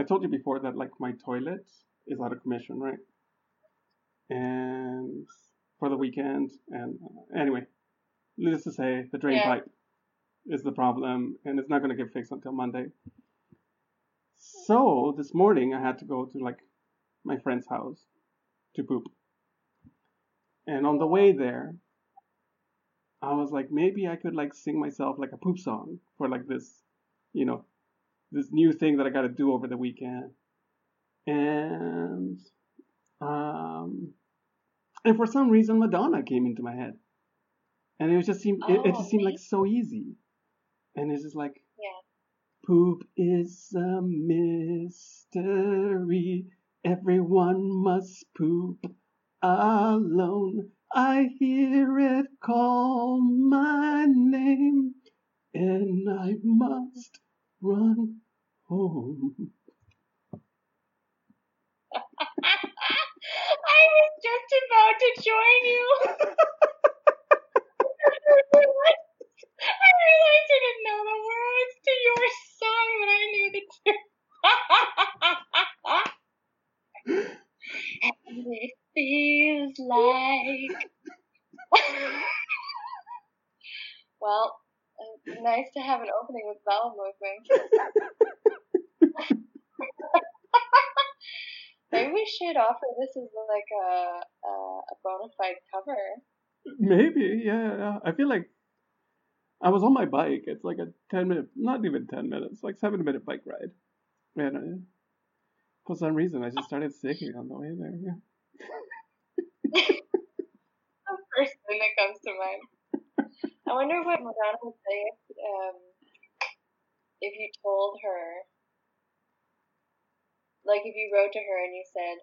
I told you before that like my toilet is out of commission, right? And for the weekend, and uh, anyway, needless to say, the drain Yeah. pipe is the problem, and it's not gonna get fixed until Monday. So this morning I had to go to like my friend's house to poop. And on the way there, I was like, maybe I could like sing myself like a poop song for like this, you know, this new thing that I got to do over the weekend. And um, and for some reason Madonna came into my head, and it was just seemed it, it Oh, just seemed like so easy, and it's just like Yeah. Poop is a mystery. Everyone must poop alone. I hear it call my name, and I must run home. I was just about to join you. I realized I didn't know the words to your song, but I knew the tune. and it feels like. well, nice to have an opening with bowel movement. Maybe we should offer this as like a a, a bona fide cover. Maybe, yeah, yeah. I feel like I was on my bike. It's like a 10 minute, not even 10 minutes, like 7 minute bike ride. And uh, for some reason, I just started singing on the way there. Yeah. the first thing that comes to mind. I wonder what Madonna would say if, um, if you told her, like if you wrote to her and you said,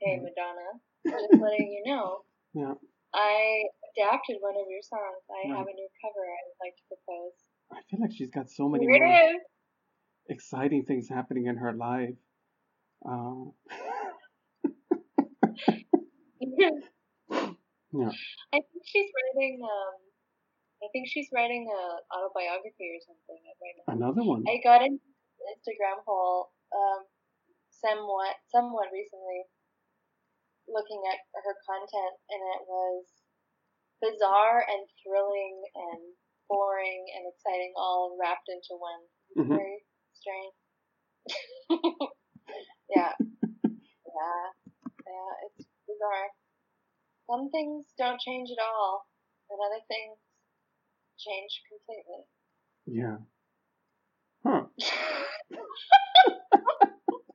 "Hey Mhm. Madonna, just letting you know, Yeah. I adapted one of your songs. I Right. have a new cover I would like to propose." I feel like she's got so many exciting things happening in her life. Um, yeah. I think she's writing. Um, I think she's writing a autobiography or something right now. Another one. I got an Instagram haul um, somewhat somewhat recently, looking at her content, and it was bizarre and thrilling and boring and exciting, all wrapped into one. Mhm. Very strange. yeah, yeah, yeah. It's bizarre. Some things don't change at all, and other things change completely. Yeah. Huh.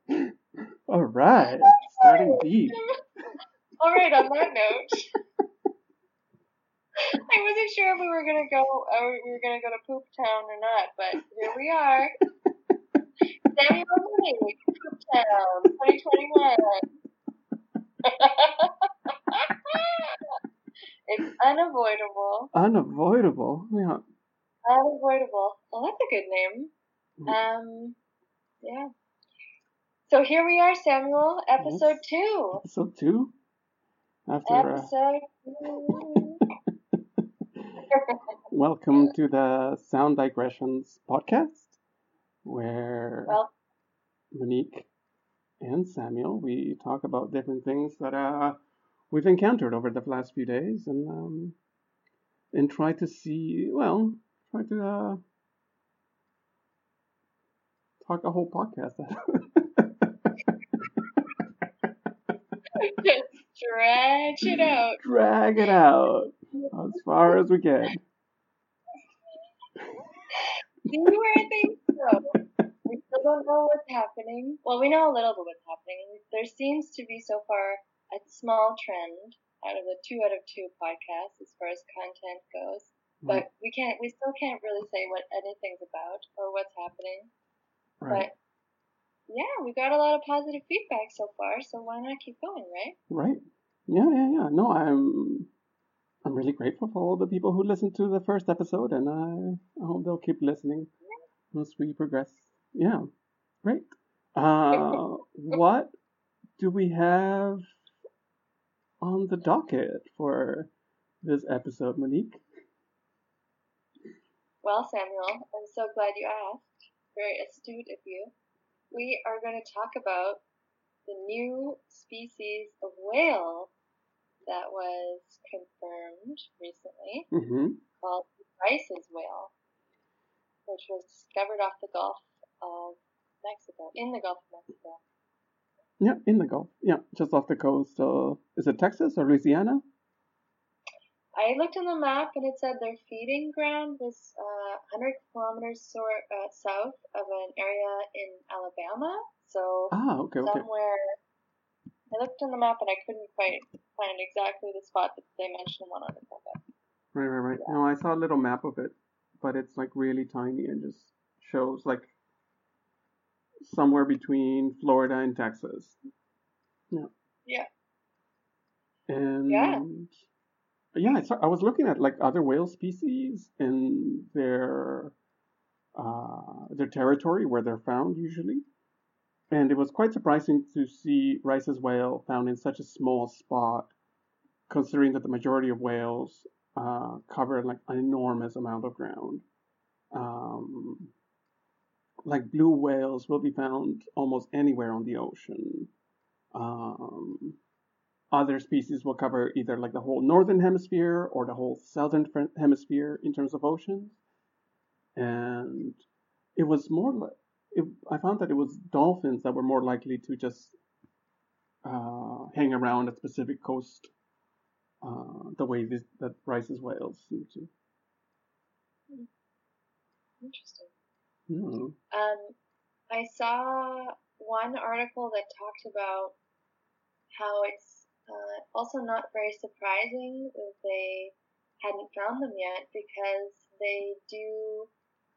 All right. Starting deep. All right. On that note, I wasn't sure if we were gonna go, uh, we were gonna go to Poop Town or not, but here we are. Mooney, Poop Town, 2021. It's unavoidable. Unavoidable. Yeah. Unavoidable. Well, that's a good name. Um, yeah. So here we are, Samuel, episode Yes. two. Episode two. After uh, Episode two. welcome to the Sound Digressions podcast, where well, Monique and Samuel we talk about different things that uh we've encountered over the last few days, and um and try to see well try to uh talk a whole podcast. just stretch it out. Drag it out as far as we can. See where things go. We still don't know what's happening. Well, we know a little bit what's happening. There seems to be so far a small trend out of the two out of two podcasts as far as content goes. But we can't, we still can't really say what anything's about or what's happening. Right. But yeah, we got a lot of positive feedback so far, so why not keep going, right? Right. Yeah, yeah, yeah. No, I'm I'm really grateful for all the people who listened to the first episode and I, I hope they'll keep listening as we progress. Yeah. Great. Uh what do we have on the docket for this episode, Monique? Well, Samuel, I'm so glad you asked. Very astute of you. we are going to talk about the new species of whale that was confirmed recently Mm-hmm. called Rice's whale, which was discovered off the Gulf of Mexico, in the Gulf of Mexico. Yeah, in the Gulf. Yeah, just off the coast. Uh, is it Texas or Louisiana? I looked on the map and it said their feeding ground was uh, 100 kilometers so, uh, south of an area in Alabama. So Ah, okay, okay. somewhere. I looked on the map and I couldn't quite find exactly the spot that they mentioned one on the map. Right, right, right. No, I saw a little map of it, but it's like really tiny and just shows like somewhere between Florida and Texas. Yeah. Yeah. And Yeah. yeah, I, saw, I was looking at like other whale species and their uh, their territory where they're found usually, and it was quite surprising to see Rice's whale found in such a small spot, considering that the majority of whales uh, cover like an enormous amount of ground. Um, like blue whales will be found almost anywhere on the ocean. Um, other species will cover either like the whole northern hemisphere or the whole southern hemisphere in terms of oceans. And it was more like it, I found that it was dolphins that were more likely to just uh, hang around a specific coast uh, the way this, that Rice's whales seem to. Interesting. Yeah. Um, I saw one article that talked about how it's uh, also not very surprising that they hadn't found them yet because they do,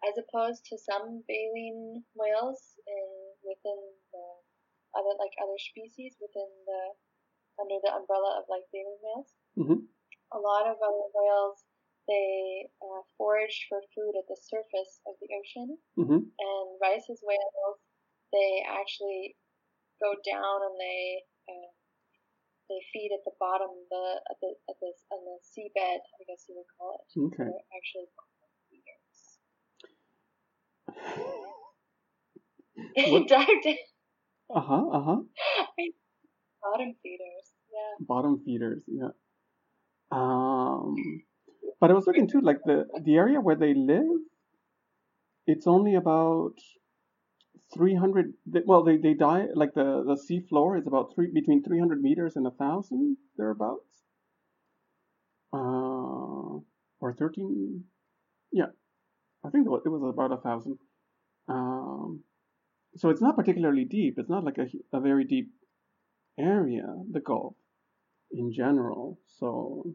as opposed to some baleen whales in within the other like other species within the under the umbrella of like baleen whales. Mhm. A lot of other whales they uh, forage for food at the surface of the ocean hmm and Rice's whales, they actually go down and they uh, they feed at the bottom of the at the at the on the seabed, I guess you would call it. Okay. They're actually feeders. What- Dive down. Uh huh. Uh huh. Bottom feeders. Yeah. bottom feeders yeah um but i was looking too like the the area where they live it's only about three hundred. well they they die like the the sea floor is about three between 300 meters and a thousand thereabouts uh or 13 yeah i think it was, about a thousand um so it's not particularly deep it's not like a, a very deep area the gulf in general. So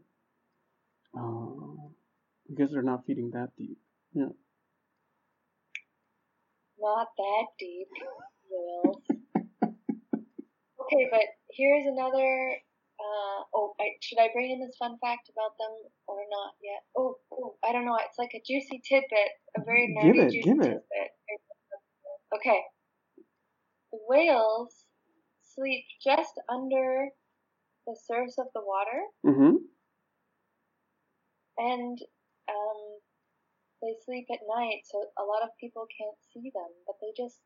uh, I guess they're not feeding that deep. Yeah. Not that deep. Whales. okay, but here's another. Uh, oh, I, should I bring in this fun fact about them or not yet? Oh, oh, I don't know. It's like a juicy tidbit, a very Give it, juicy give it. tidbit. Okay. The whales sleep just under the surface of the water, Mm-hmm. And um, they sleep at night, so a lot of people can't see them, but they just,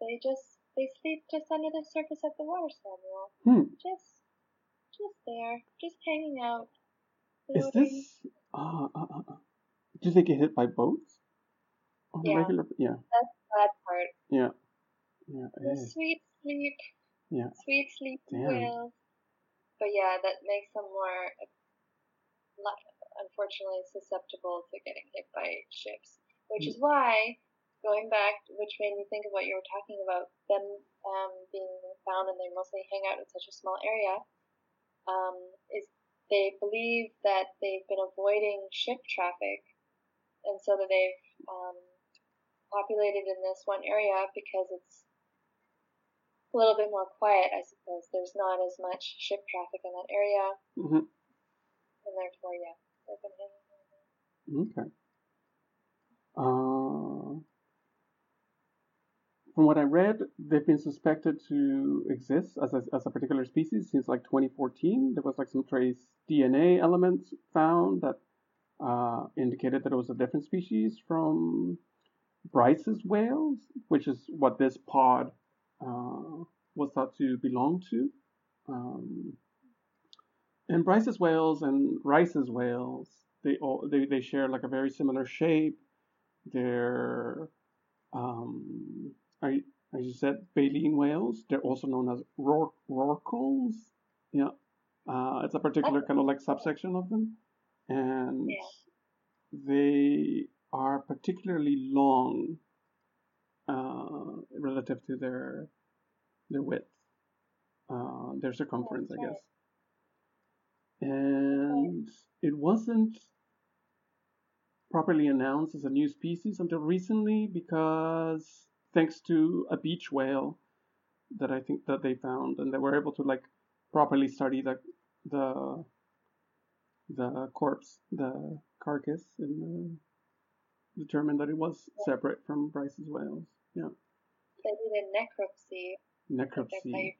they just, they sleep just under the surface of the water, Samuel. Hmm. Just, just there, just hanging out. Is floating. this? Uh, uh, uh, uh, do they get hit by boats? On Yeah. regular? Yeah. That's that part? Yeah. Yeah. The sweet sleep, Yeah. sweet sleep Damn. But yeah, that makes them more, like, unfortunately, susceptible to getting hit by ships. Which is why, going back, which made me think of what you were talking about, them um, being found and they mostly hang out in such a small area, um, is they believe that they've been avoiding ship traffic, and so that they've um, populated in this one area because it's a little bit more quiet, I suppose. There's not as much ship traffic in that area, mhm. and therefore, yeah, Okay. Uh, from what I read, they've been suspected to exist as a, as a particular species since like 2014. There was like some trace DNA elements found that uh, indicated that it was a different species from Bryce's whales, which is what this pod uh, was thought to belong to. Um, and Bryce's whales and Rice's whales, they all they, they share like a very similar shape. They're um, I, as you said, baleen whales. They're also known as ror- rorquals. Yeah, uh, it's a particular kind of like subsection of them, and Yeah. they are particularly long uh, relative to their their width, uh, their circumference, I guess. And it wasn't properly announced as a new species until recently because thanks to a beach whale that I think that they found and they were able to like properly study the the the corpse, the carcass, and uh, determined that it was separate from Bryce's whales. Yeah, They did a necropsy, I think that's how necropsy.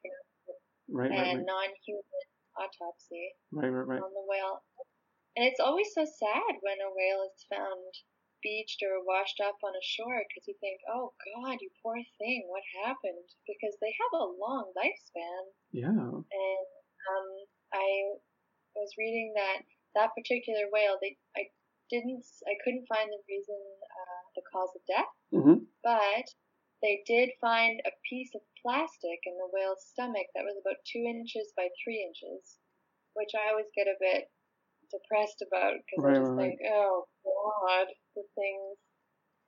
Right, right, and right, non-human autopsy right, right, right. on the whale. And it's always so sad when a whale is found beached or washed up on a shore because you think, oh God, you poor thing, what happened? Because they have a long lifespan. Yeah. And um, I was reading that that particular whale, they I didn't, I couldn't find the reason, uh, the cause of death, hmm but they did find a piece of plastic in the whale's stomach that was about two inches by three inches, which I always get a bit depressed about because Right, I just right, think, oh God, the things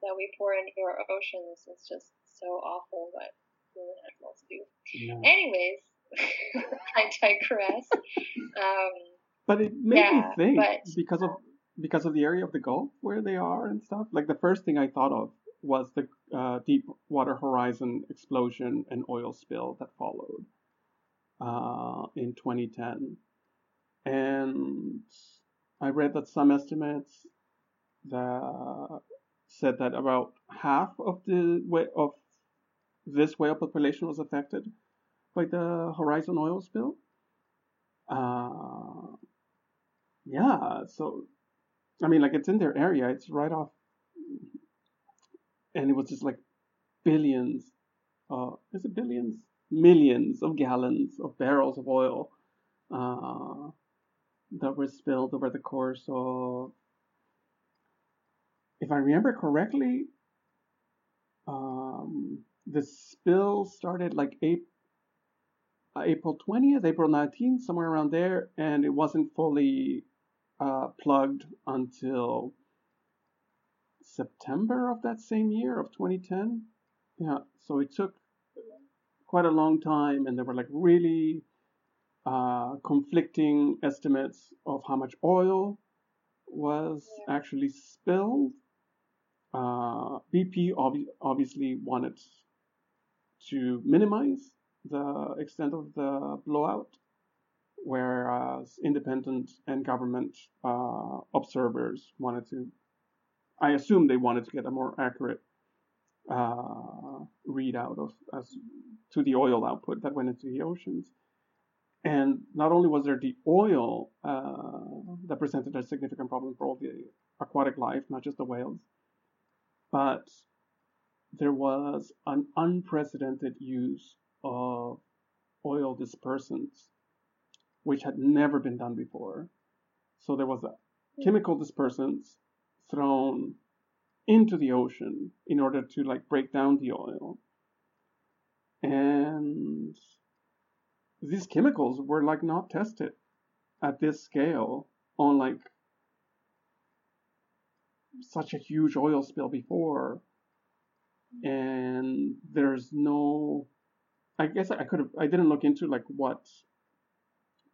that we pour into our oceans is just so awful what human animals do. Yeah. Anyways, I digress. Um, But it made Yeah, me think but- because of because of the area of the Gulf where they are and stuff. Like the first thing I thought of was the uh, Deepwater Horizon explosion and oil spill that followed uh, in 2010, and I read that some estimates that said that about half of the wh- of this whale population was affected by the Horizon oil spill. Uh, yeah, so I mean, like it's in their area. It's right off, and it was just like billions. Uh, is it billions? Millions of gallons of barrels of oil uh, that were spilled over the course of, if I remember correctly, um, the spill started like April. April 20th, April 19th, somewhere around there, and it wasn't fully uh, plugged until September of that same year of 2010. Yeah, so it took quite a long time, and there were like really uh, conflicting estimates of how much oil was Yeah. actually spilled. Uh, BP ob- obviously wanted to minimize the extent of the blowout, whereas independent and government uh, observers wanted to, I assume they wanted to get a more accurate uh, readout of as to the oil output that went into the oceans. And not only was there the oil uh, that presented a significant problem for all the aquatic life, not just the whales, but there was an unprecedented use of oil dispersants, which had never been done before. So there was a chemical dispersants thrown into the ocean in order to like break down the oil. And these chemicals were like not tested at this scale on like such a huge oil spill before and there's no i guess i could have i didn't look into like what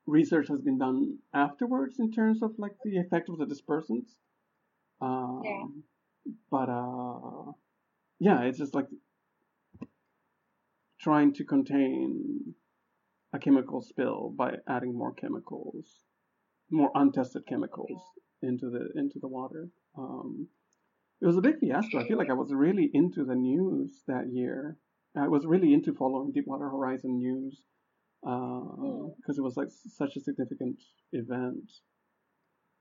research has been done afterwards in terms of like the effect of the dispersants um, Yeah. but uh yeah it's just like trying to contain a chemical spill by adding more chemicals more untested chemicals into the into the water um it was a big fiasco. I feel like I was really into the news that year. I was really into following Deepwater Horizon news because it was like such a significant event.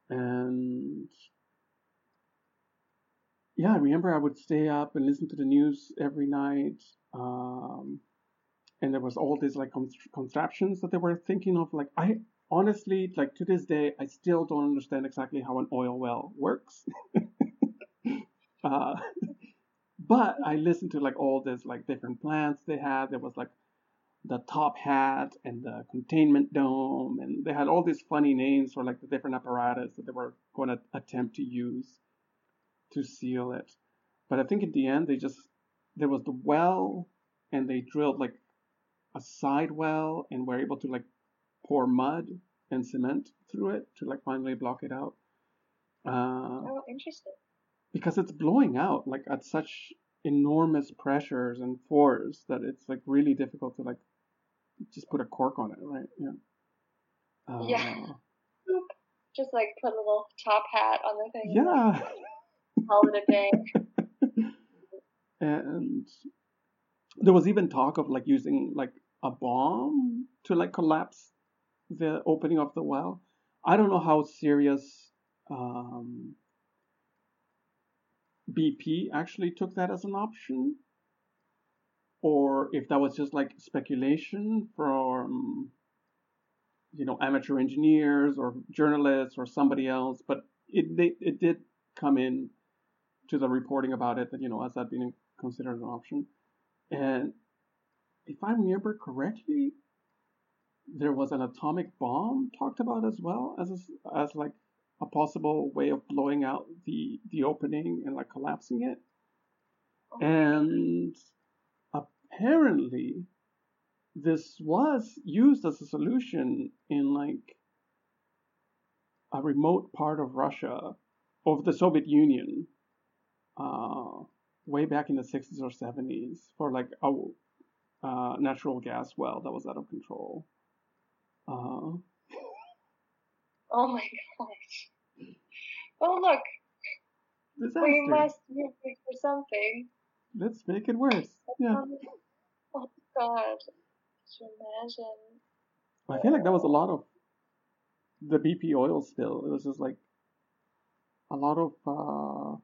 And yeah, I remember I would stay up and listen to the news every night. Um, and there was all these like contraptions that they were thinking of. Like I honestly, like to this day, I still don't understand exactly how an oil well works. uh, but I listened to like all this like different plants they had. There was like the top hat and the containment dome, and they had all these funny names for like the different apparatus that they were going to attempt to use to seal it. But I think in the end, they just there was the well, and they drilled like a side well, and were able to like pour mud and cement through it to like finally block it out. Uh, Oh, interesting. because it's blowing out like at such enormous pressures and force that it's like really difficult to like just put a cork on it, right? Yeah. Uh, Yeah. Just like put a little top hat on the thing. Yeah. And there was even talk of like using like a bomb to like collapse the opening of the well. I don't know how serious um, BP actually took that as an option, or if that was just like speculation from you know amateur engineers or journalists or somebody else. But it they, it did come in to the reporting about it that you know as that being considered an option, and if I remember correctly, there was an atomic bomb talked about as well as a, as like a possible way of blowing out the the opening and like collapsing it. And apparently, this was used as a solution in like a remote part of Russia, of the Soviet Union, uh, way back in the 60s or 70s for like a uh, natural gas well that was out of control. Uh, Oh my gosh. Oh look, disaster. we must use it for something. Let's make it worse. Yeah. Oh god. Could you imagine? I feel like that was a lot of the BP oil spill. It was just like a lot of, uh,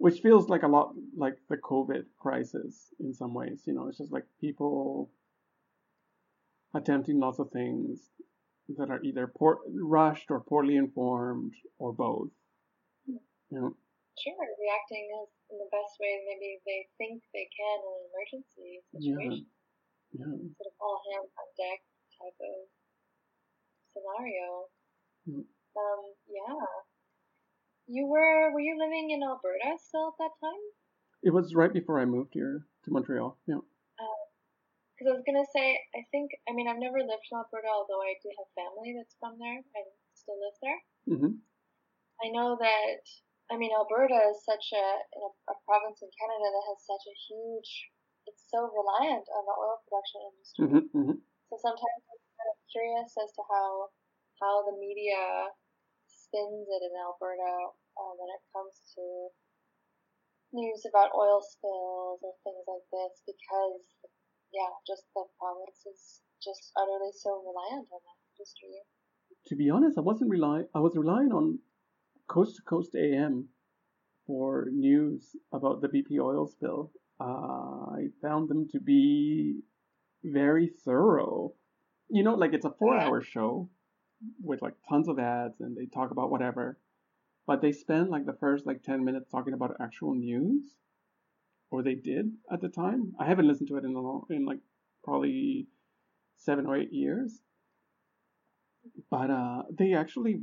which feels like a lot like the COVID crisis in some ways. You know, it's just like people attempting lots of things that are either poor, rushed or poorly informed or both. You know, Sure, reacting as in the best way maybe they think they can in an emergency situation. yeah. Sort of all hands on deck type of scenario. Mm. Um, yeah. You were were you living in Alberta still at that time? It was right before I moved here to Montreal. Yeah. Because I was gonna say, I think, I mean, I've never lived in Alberta, although I do have family that's from there and still lives there. hmm I know that, I mean, Alberta is such a, in a, a province in Canada that has such a huge, it's so reliant on the oil production industry. hmm hmm So sometimes I'm kind of curious as to how, how the media spins it in Alberta uh, when it comes to news about oil spills or things like this, because yeah, just the province is just utterly so reliant on that industry. To be honest, I wasn't relying. I was relying on Coast to Coast AM for news about the BP oil spill. Uh, I found them to be very thorough. You know, like it's a four-hour show with like tons of ads, and they talk about whatever. But they spend like the first like ten minutes talking about actual news, or they did at the time. I haven't listened to it in a long, in like probably seven or eight years. But uh, they actually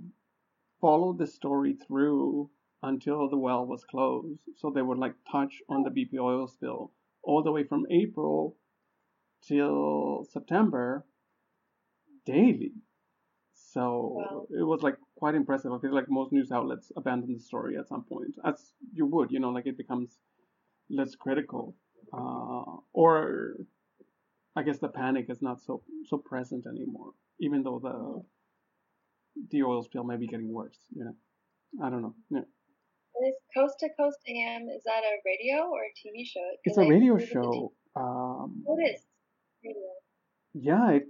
followed the story through until the well was closed. So they would like touch on the BP oil spill all the way from April till September daily. So Wow. it was like quite impressive. I feel like most news outlets abandon the story at some point, as you would, you know, like it becomes less critical, uh, or I guess the panic is not so so present anymore, even though the the oil spill may be getting worse. You know, I don't know. Yeah. Is Coast to Coast AM is that a radio or a TV show? It's a radio show. Um, T- oh, is radio. yeah, it,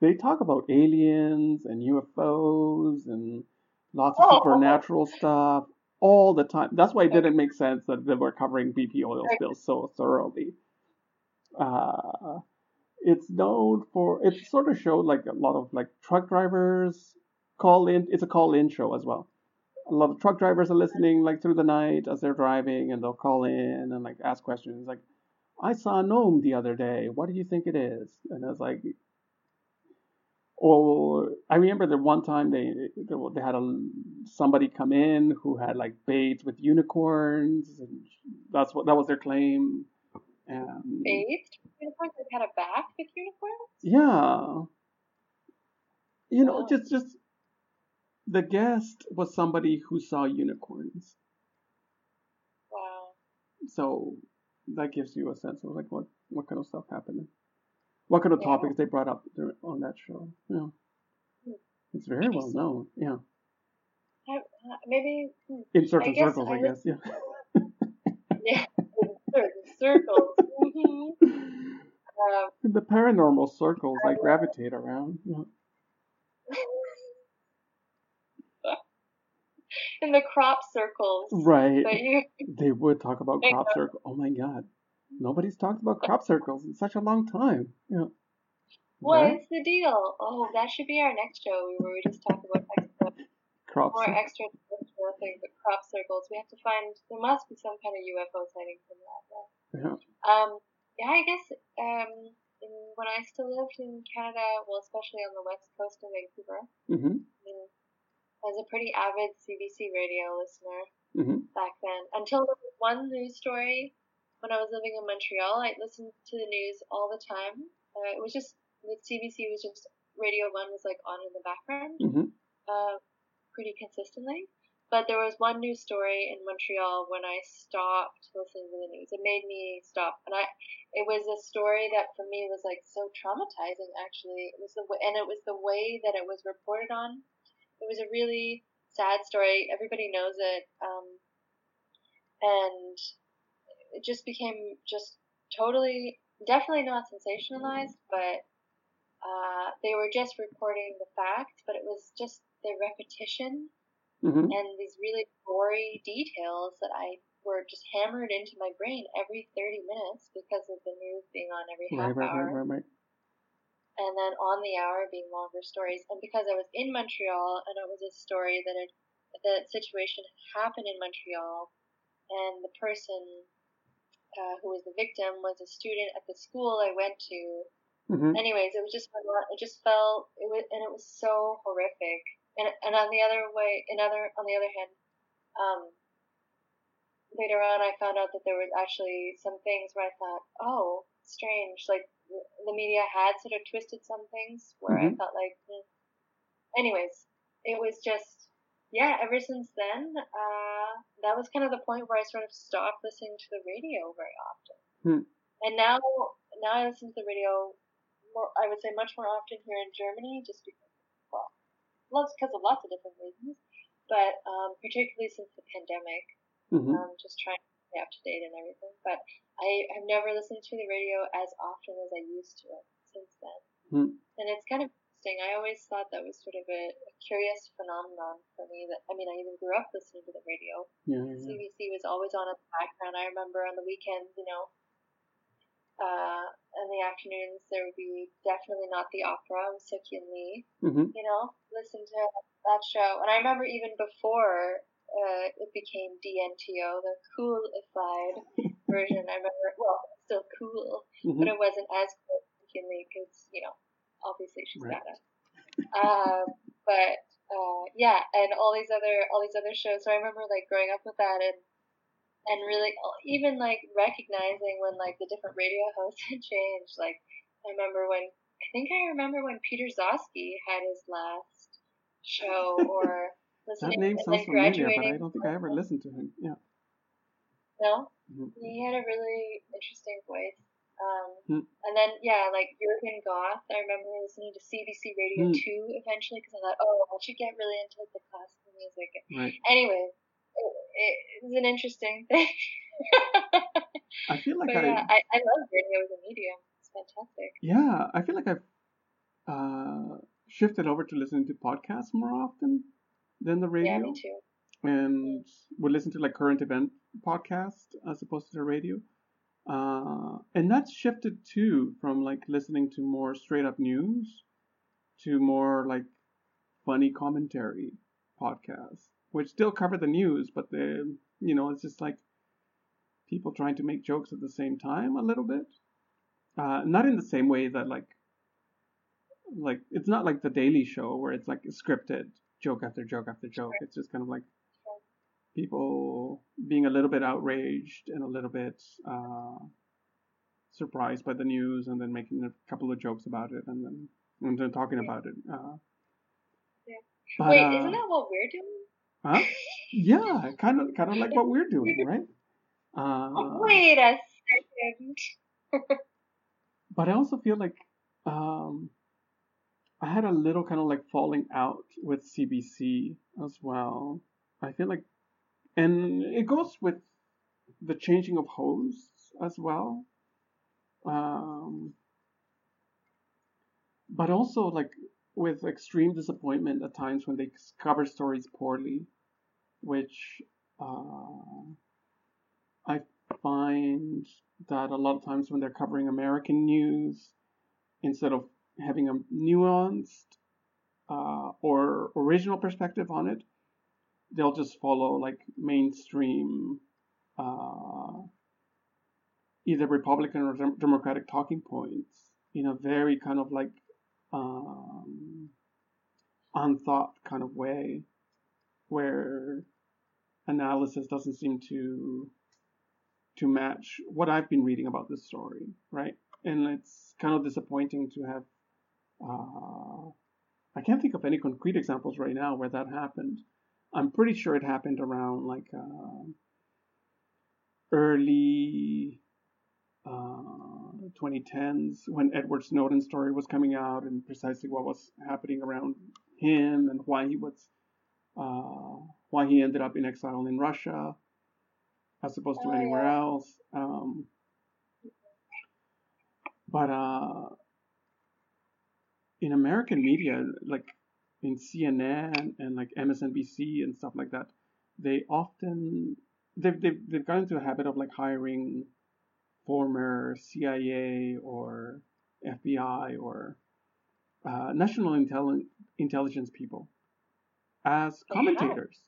they talk about aliens and UFOs and lots of Oh. supernatural stuff all the time. That's why it didn't make sense that they were covering BP oil spills so thoroughly. Uh, it's known for it sort of showed like a lot of like truck drivers call in. It's a call in show as well. A lot of truck drivers are listening like through the night as they're driving, and they'll call in and like ask questions like, "I saw a gnome the other day. What do you think it is?" And I was like, or I remember that one time they they had a somebody come in who had like bathed with unicorns, and that's what that was their claim. And Bathed unicorns? They've had a bath with unicorns? yeah, you know, Wow. just just the guest was somebody who saw unicorns, Wow. so that gives you a sense of like what what kind of stuff happened, what kind of topics they brought up there on that show. Yeah, it's very well known. Yeah, I, maybe hmm, in certain guess circles, I I would- guess. Yeah. yeah, in certain circles. Um, In the paranormal circles I gravitate around. Yeah. in the crop circles. Right. You, They would talk about crop circles. Oh my god. Nobody's talked about crop circles in such a long time. Yeah. Right? what's the deal? Oh, that should be our next show where we just talk about extra, Crop more extra extra things, but crop circles. We have to find. There must be some kind of UFO sighting from that. Yeah. Yeah. Um, yeah, I guess um, in, when I still lived in Canada, well, especially on the west coast of Vancouver, Mm-hmm. I mean, I was a pretty avid CBC radio listener Mm-hmm. back then. Until there was one news story when I was living in Montreal, I listened to the news all the time. Uh, it was just the CBC was just Radio One was like on in the background, Mm-hmm. uh, pretty consistently. But there was one news story in Montreal when I stopped listening to the news. It made me stop, and I, it was a story that for me was like so traumatizing. Actually, it was the and it was the way that it was reported on. It was a really sad story. Everybody knows it, um, and it just became just totally, definitely not sensationalized, but uh, they were just reporting the facts. But it was just the repetition Mm-hmm. and these really gory details that I were just hammered into my brain every 30 minutes because of the news being on every half right, hour, right, right, right. and then on the hour being longer stories. And because I was in Montreal and it was a story that it, that situation happened in Montreal, and the person uh, who was the victim was a student at the school I went to. Mm-hmm. Anyways, it was just it just felt it was and it was so horrific. And and on the other way, another on the other hand, um, later on I found out that there was actually some things where I thought, oh, strange. Like the media had sort of twisted some things where I Mhm. felt like, hmm. anyways, it was just yeah. Ever since then, uh, that was kind of the point where I sort of stopped listening to the radio very often. Hmm. And now now I listen to the radio more. I would say much more often here in Germany, just because well, lots because of lots of different reasons, but um, particularly since the pandemic Mm-hmm. um, just trying to stay up to date and everything. But I have never listened to the radio as often as I used to since then. Hmm. And it's kind of interesting. I always thought that was sort of a, a curious phenomenon for me. That I mean, I even grew up listening to the radio. Yeah, yeah. CBC was always on in the background. I remember on the weekends, you know, uh, in the afternoons there would be definitely not the opera with Sook-Yin Lee Mm-hmm. you know, listen to that show. And I remember even before uh, it became DNTO, the coolified version. I remember, well, still cool, Mm-hmm. but it wasn't as cool as because, you know, obviously she's Right. Um, but uh, yeah, and all these other all these other shows. So I remember like growing up with that and and really even like recognizing when like the different radio hosts had changed. Like I remember when I think I remember when Peter Gzowski had his last show or That listening name and sounds familiar, but I don't think I ever listened to him. Yeah. No, Mhm. he had a really interesting voice. Um, Hmm. And then yeah, like Jurgen Gothe. I remember listening to CBC Radio Hmm. Two eventually because I thought, oh, I should get really into the classical music. Right. Anyway, it, it was an interesting thing. I feel like but I yeah, I, I love radio as a medium. It's fantastic. Yeah, I feel like I've uh, shifted over to listening to podcasts more often than the radio, Yeah, me too. and would listen to like current event podcasts as opposed to the radio. Uh, and that's shifted too from like listening to more straight up news to more like funny commentary podcasts, which still cover the news, but they, you know, it's just like people trying to make jokes at the same time a little bit. Uh, not in the same way that like, like it's not like the Daily Show where it's like scripted joke after joke after joke. It's just kind of like people being a little bit outraged and a little bit uh, surprised by the news and then making a couple of jokes about it and then and then talking about it. Uh, Yeah. but, Wait, uh, isn't that what we're doing? Huh? Yeah, kind of, kind of like what we're doing, right? Uh, Wait a second. but I also feel like um, I had a little kind of like falling out with CBC as well. I feel like, and it goes with the changing of hosts as well. Um, but also like with extreme disappointment at times when they cover stories poorly, which uh, I find that a lot of times when they're covering American news, instead of having a nuanced uh, or original perspective on it, they'll just follow like mainstream, uh, either Republican or Dem- Democratic talking points in a very kind of like um, unthought kind of way, where analysis doesn't seem to to match what I've been reading about this story, right? And it's kind of disappointing to have. Uh, I can't think of any concrete examples right now where that happened. I'm pretty sure it happened around like uh, early uh, 2010s when Edward Snowden's story was coming out and precisely what was happening around him and why he was uh, why he ended up in exile in Russia as opposed to Oh, anywhere else. Um, but uh, in American media, like in CNN and like MSNBC and stuff like that, they often they've they've, they've got into a habit of like hiring former CIA or FBI or uh, national intelli- intelligence people as have? commentators.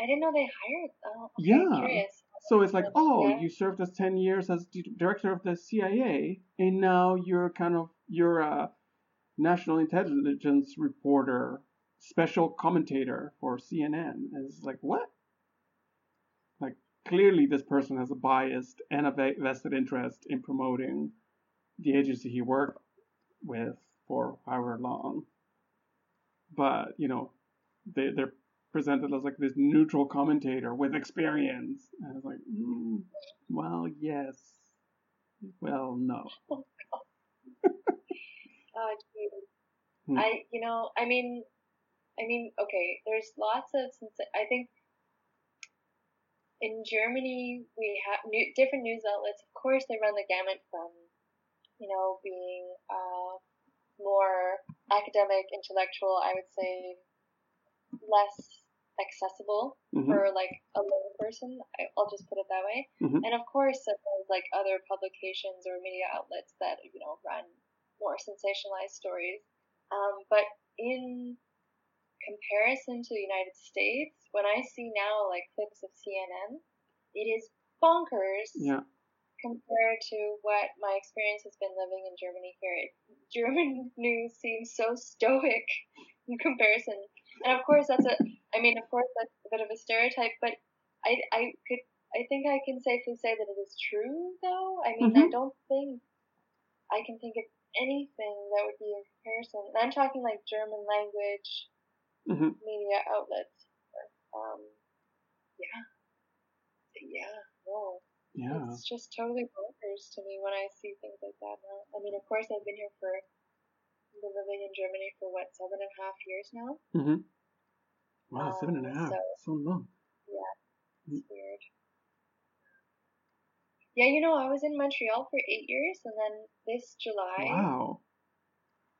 I didn't know they hired. Oh, okay, Yeah. Curious. So it's like, oh, Yeah. you served as 10 years as d- director of the CIA, and now you're kind of, you're a national intelligence reporter, special commentator for CNN. And it's like, what? Like, clearly this person has a biased and a vested interest in promoting the agency he worked with for however long. But, you know, they, they're presented as like this neutral commentator with experience. And I was like, mm, well, yes. Well, no. Oh. Hmm. I, you know, I mean, I mean, okay. There's lots of since I think in Germany we have new, different news outlets. Of course, they run the gamut from, you know, being uh, more academic, intellectual. I would say less accessible Mhm. for like a lay person. I- I'll just put it that way. Mhm. And of course, there's like other publications or media outlets that you know run more sensationalized stories. Um, but in comparison to the United States, when I see now like clips of CNN, it is bonkers Yeah. compared to what my experience has been living in Germany here. It, German news seems so stoic in comparison. And of course that's a I mean of course that's a bit of a stereotype, but I I could I think I can safely say that it is true though. I mean I Mhm. don't think I can think of anything that would be in comparison. And I'm talking like German language hmm media outlets. Um yeah. Yeah, no. Yeah. It's just totally bonkers to me when I see things like that now. I mean, of course, I've been here for, been living in Germany for what, seven and a half years now? hmm Wow, seven and a Um, half. so- So long. It's weird. Yeah, you know, I was in Montreal for eight years, and then this July, Wow.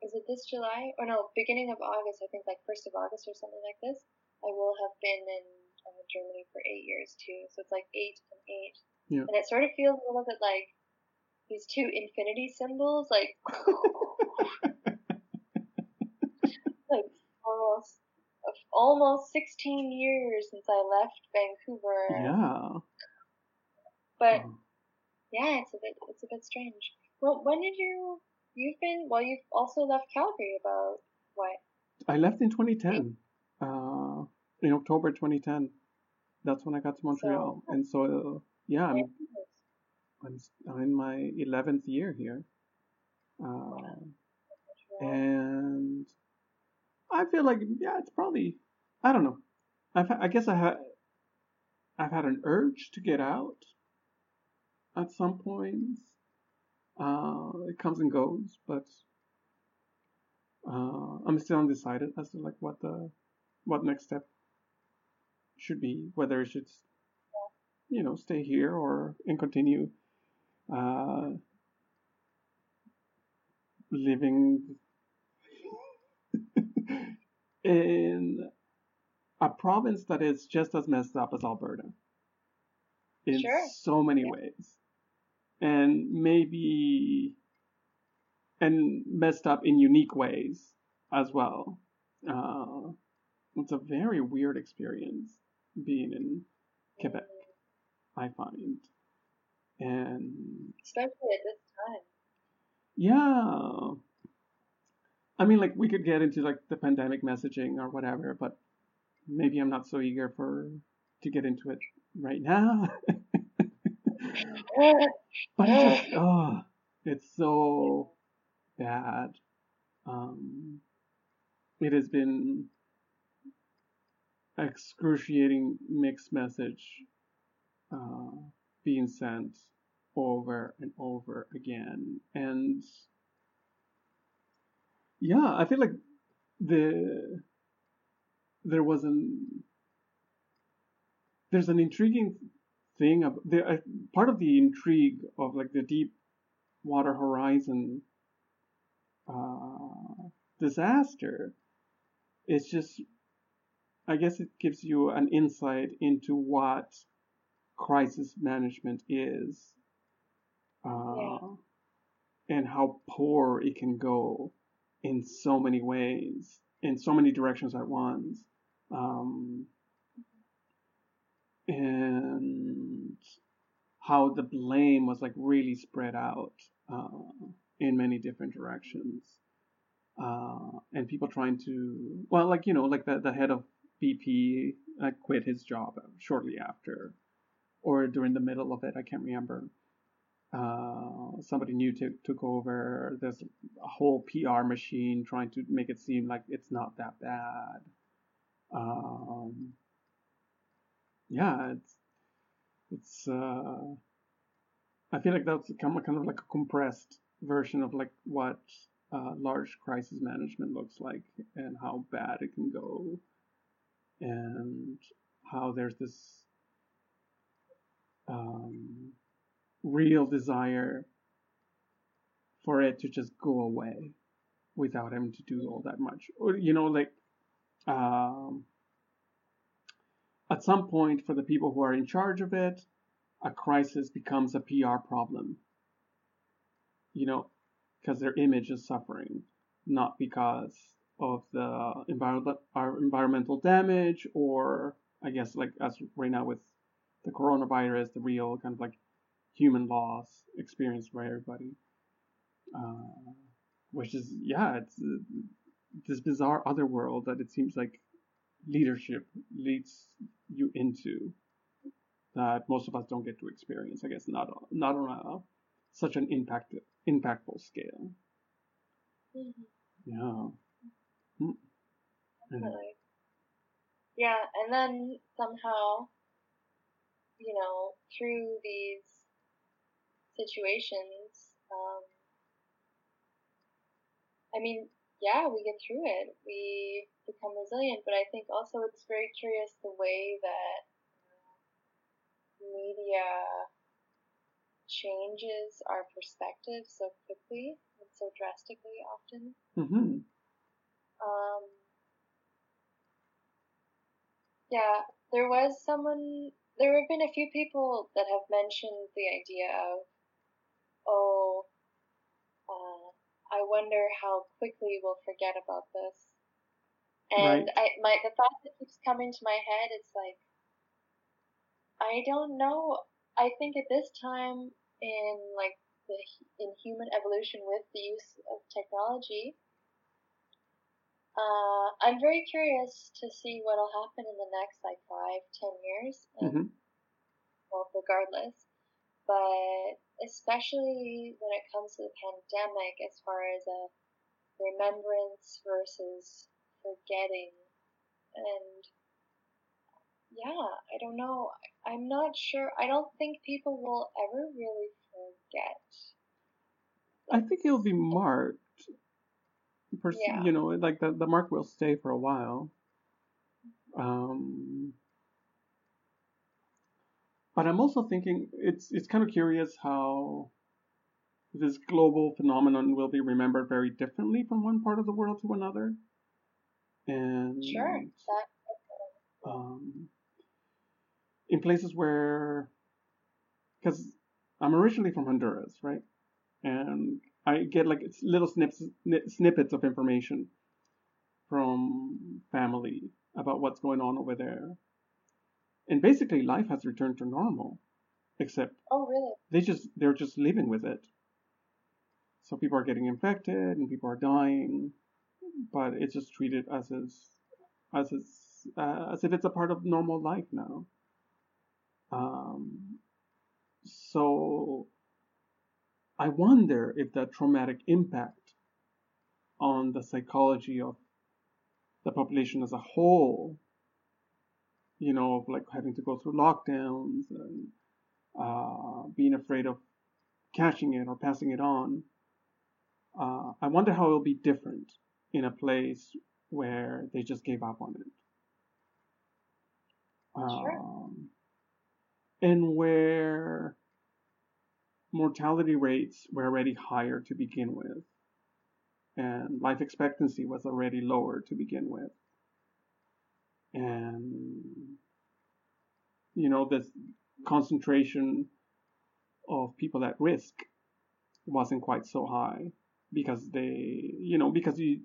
is it this July? Or no, beginning of August, I think like 1st of August or something like this, I will have been in uh, Germany for eight years too. So it's like eight and eight. Yeah. And it sort of feels a little bit like these two infinity symbols, like like almost almost 16 years since I left Vancouver. yeah. But Oh. Yeah, it's a bit it's a bit strange. Well, when did you you've been well you've also left Calgary about what? I left in 2010. Uh, in October 2010. That's when I got to Montreal. and so, uh, yeah, I'm, I'm, I'm in my 11th year here. Uh, and I feel like, yeah, it's probably, I don't know. I've, I guess I had, I've had an urge to get out at some points. Uh, it comes and goes, but uh, I'm still undecided as to like what the what next step should be. Whether it should, you know, stay here or and continue uh, living in a province that is just as messed up as Alberta in Sure. so many Yeah. ways, and maybe and messed up in unique ways as well. Uh, it's a very weird experience being in Quebec, I find, and Especially at this time. yeah. I mean, like we could get into like the pandemic messaging or whatever, but maybe I'm not so eager for to get into it right now. but it's just, oh, it's so bad. Um, it has been excruciating mixed message uh, being sent over and over again, and yeah, I feel like the there was an there's an intriguing thing of the uh, part of the intrigue of like the deep water horizon uh, disaster it's just i guess it gives you an insight into what crisis management is uh, Yeah. and how poor it can go in so many ways in so many directions at once um, and how the blame was like really spread out uh, in many different directions. Uh, and people trying to well like you know like the, the head of bp uh, quit his job shortly after or during the middle of it i can't remember. Uh, somebody new took took over. There's a whole pr machine trying to make it seem like it's not that bad. Um, yeah it's it's uh, I feel like that's kind of, like a compressed version of like what uh, large crisis management looks like and how bad it can go and how there's this um, real desire for it to just go away without him to do all that much. Or you know like um, at some point for the people who are in charge of it a crisis becomes a PR problem. You know, because their image is suffering, not because of the environment, environmental damage, or I guess like as right now with the coronavirus, the real kind of like human loss experienced by everybody. Uh, which is yeah, it's uh, this bizarre other world that it seems like leadership leads you into that most of us don't get to experience. I guess not on- not on a, such an impact impactful scale. Mhm. Yeah. Mm. Definitely. Yeah, and then somehow, you know, through these situations, um, I mean, yeah, we get through it. We become resilient, but I think also it's very curious the way that uh, media changes our perspective so quickly and so drastically often. Mhm. Um, yeah, there was someone, there have been a few people that have mentioned the idea of, oh, uh, I wonder how quickly we'll forget about this. And Right. I, my, the thought that keeps coming to my head is like, I don't know. I think at this time in like the in human evolution with the use of technology, uh, I'm very curious to see what'll happen in the next like five, ten years. And, hmm Well, regardless, but especially when it comes to the pandemic, as far as a remembrance versus forgetting, and yeah, I don't know. I'm not sure. I don't think people will ever really forget. I think it'll be marked. Pers- Yeah. You know, like the, the mark will stay for a while. Um, but I'm also thinking it's it's kind of curious how this global phenomenon will be remembered very differently from one part of the world to another. And Sure, um, in places where, because I'm originally from Honduras, right? And I get like little snips, snippets of information from family about what's going on over there. And basically, life has returned to normal, except oh really? they just they're just living with it. So people are getting infected and people are dying, but it's just treated as is, as is, uh, as if it's a part of normal life now. Um, so I wonder if that traumatic impact on the psychology of the population as a whole, you know, of like having to go through lockdowns and uh, being afraid of catching it or passing it on. Uh, I wonder how it'll be different in a place where they just gave up on it. Sure. Um, and where mortality rates were already higher to begin with, and life expectancy was already lower to begin with. And, you know, this concentration of people at risk wasn't quite so high because they, you know, because you,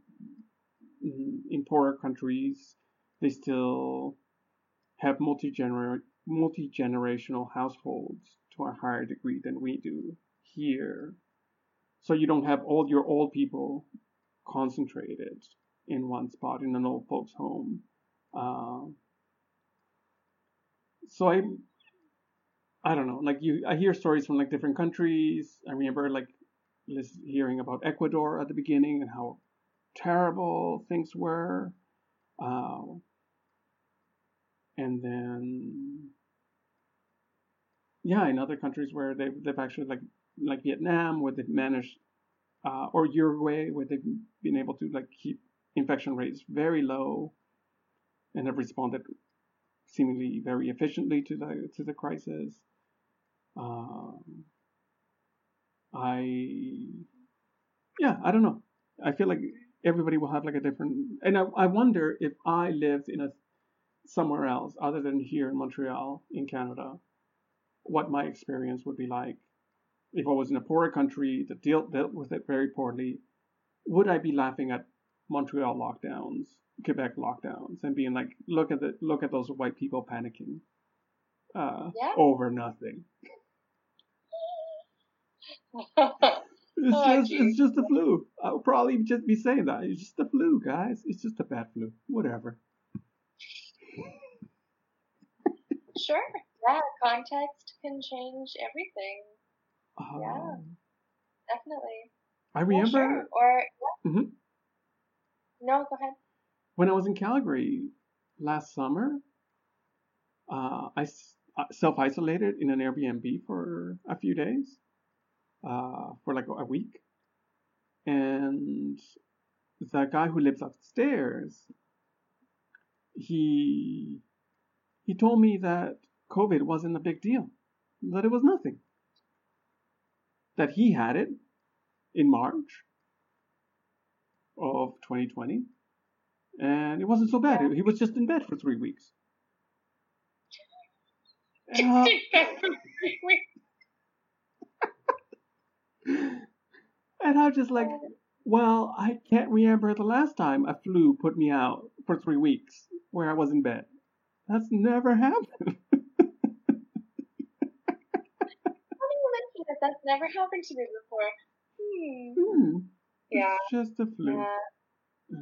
in poorer countries, they still have multi-gener- multi-generational households to a higher degree than we do here. So you don't have all your old people concentrated in one spot in an old folks' home. Uh, so I, I don't know. Like you, I hear stories from like different countries. I remember like hearing about Ecuador at the beginning and how terrible things were. Uh, and then yeah, in other countries where they've they've actually like like Vietnam where they've managed uh, or Uruguay where they've been able to like keep infection rates very low and have responded seemingly very efficiently to the to the crisis. Um, I yeah, I don't know. I feel like everybody will have like a different and I, I wonder if I lived in a somewhere else other than here in Montreal in Canada, what my experience would be like. If I was in a poorer country that dealt dealt with it very poorly, would I be laughing at Montreal lockdowns, Quebec lockdowns, and being like, look at the look at those white people panicking uh, Yeah. over nothing. It's Oh, just geez. it's just the flu. I'll probably just be saying that. It's just the flu, guys. It's just a bad flu. Whatever. sure. Yeah, context can change everything. Yeah. Um, Definitely. I Well, remember sure. Or Mhm. No, go ahead. when I was in Calgary last summer, uh, I self isolated in an Airbnb for a few days, uh, for like a week. And the guy who lives upstairs, he he told me that COVID wasn't a big deal, that it was nothing, that he had it in March of 2020 and it wasn't so bad. He was just in bed for three weeks. Just Uh, in bed for three weeks. and I'm just like, well, I can't remember the last time a flu put me out for three weeks where I was in bed. That's never happened. Funny you mention that. That's never happened to me before. Hmm. Hmm. Yeah. It's just a flu. Yeah.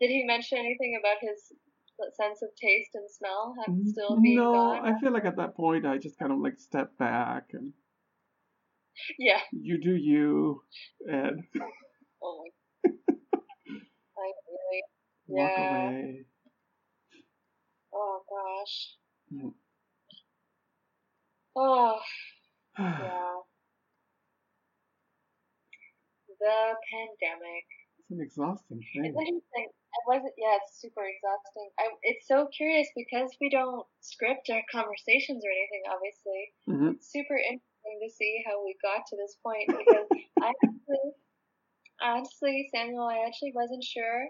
Did he mention anything about his sense of taste and smell still being no, gone? I feel like at that point I just kind of like step back and Yeah. you do you, Ed. Oh my. I really. Walk Yeah. away. Oh gosh. Mm. Oh yeah. The pandemic. it's an exhausting It's thing. interesting. It wasn't. Yeah, it's super exhausting. I, it's so curious because we don't script our conversations or anything. Obviously, hmm it's super interesting to see how we got to this point because I actually, honestly, Samuel, I actually wasn't sure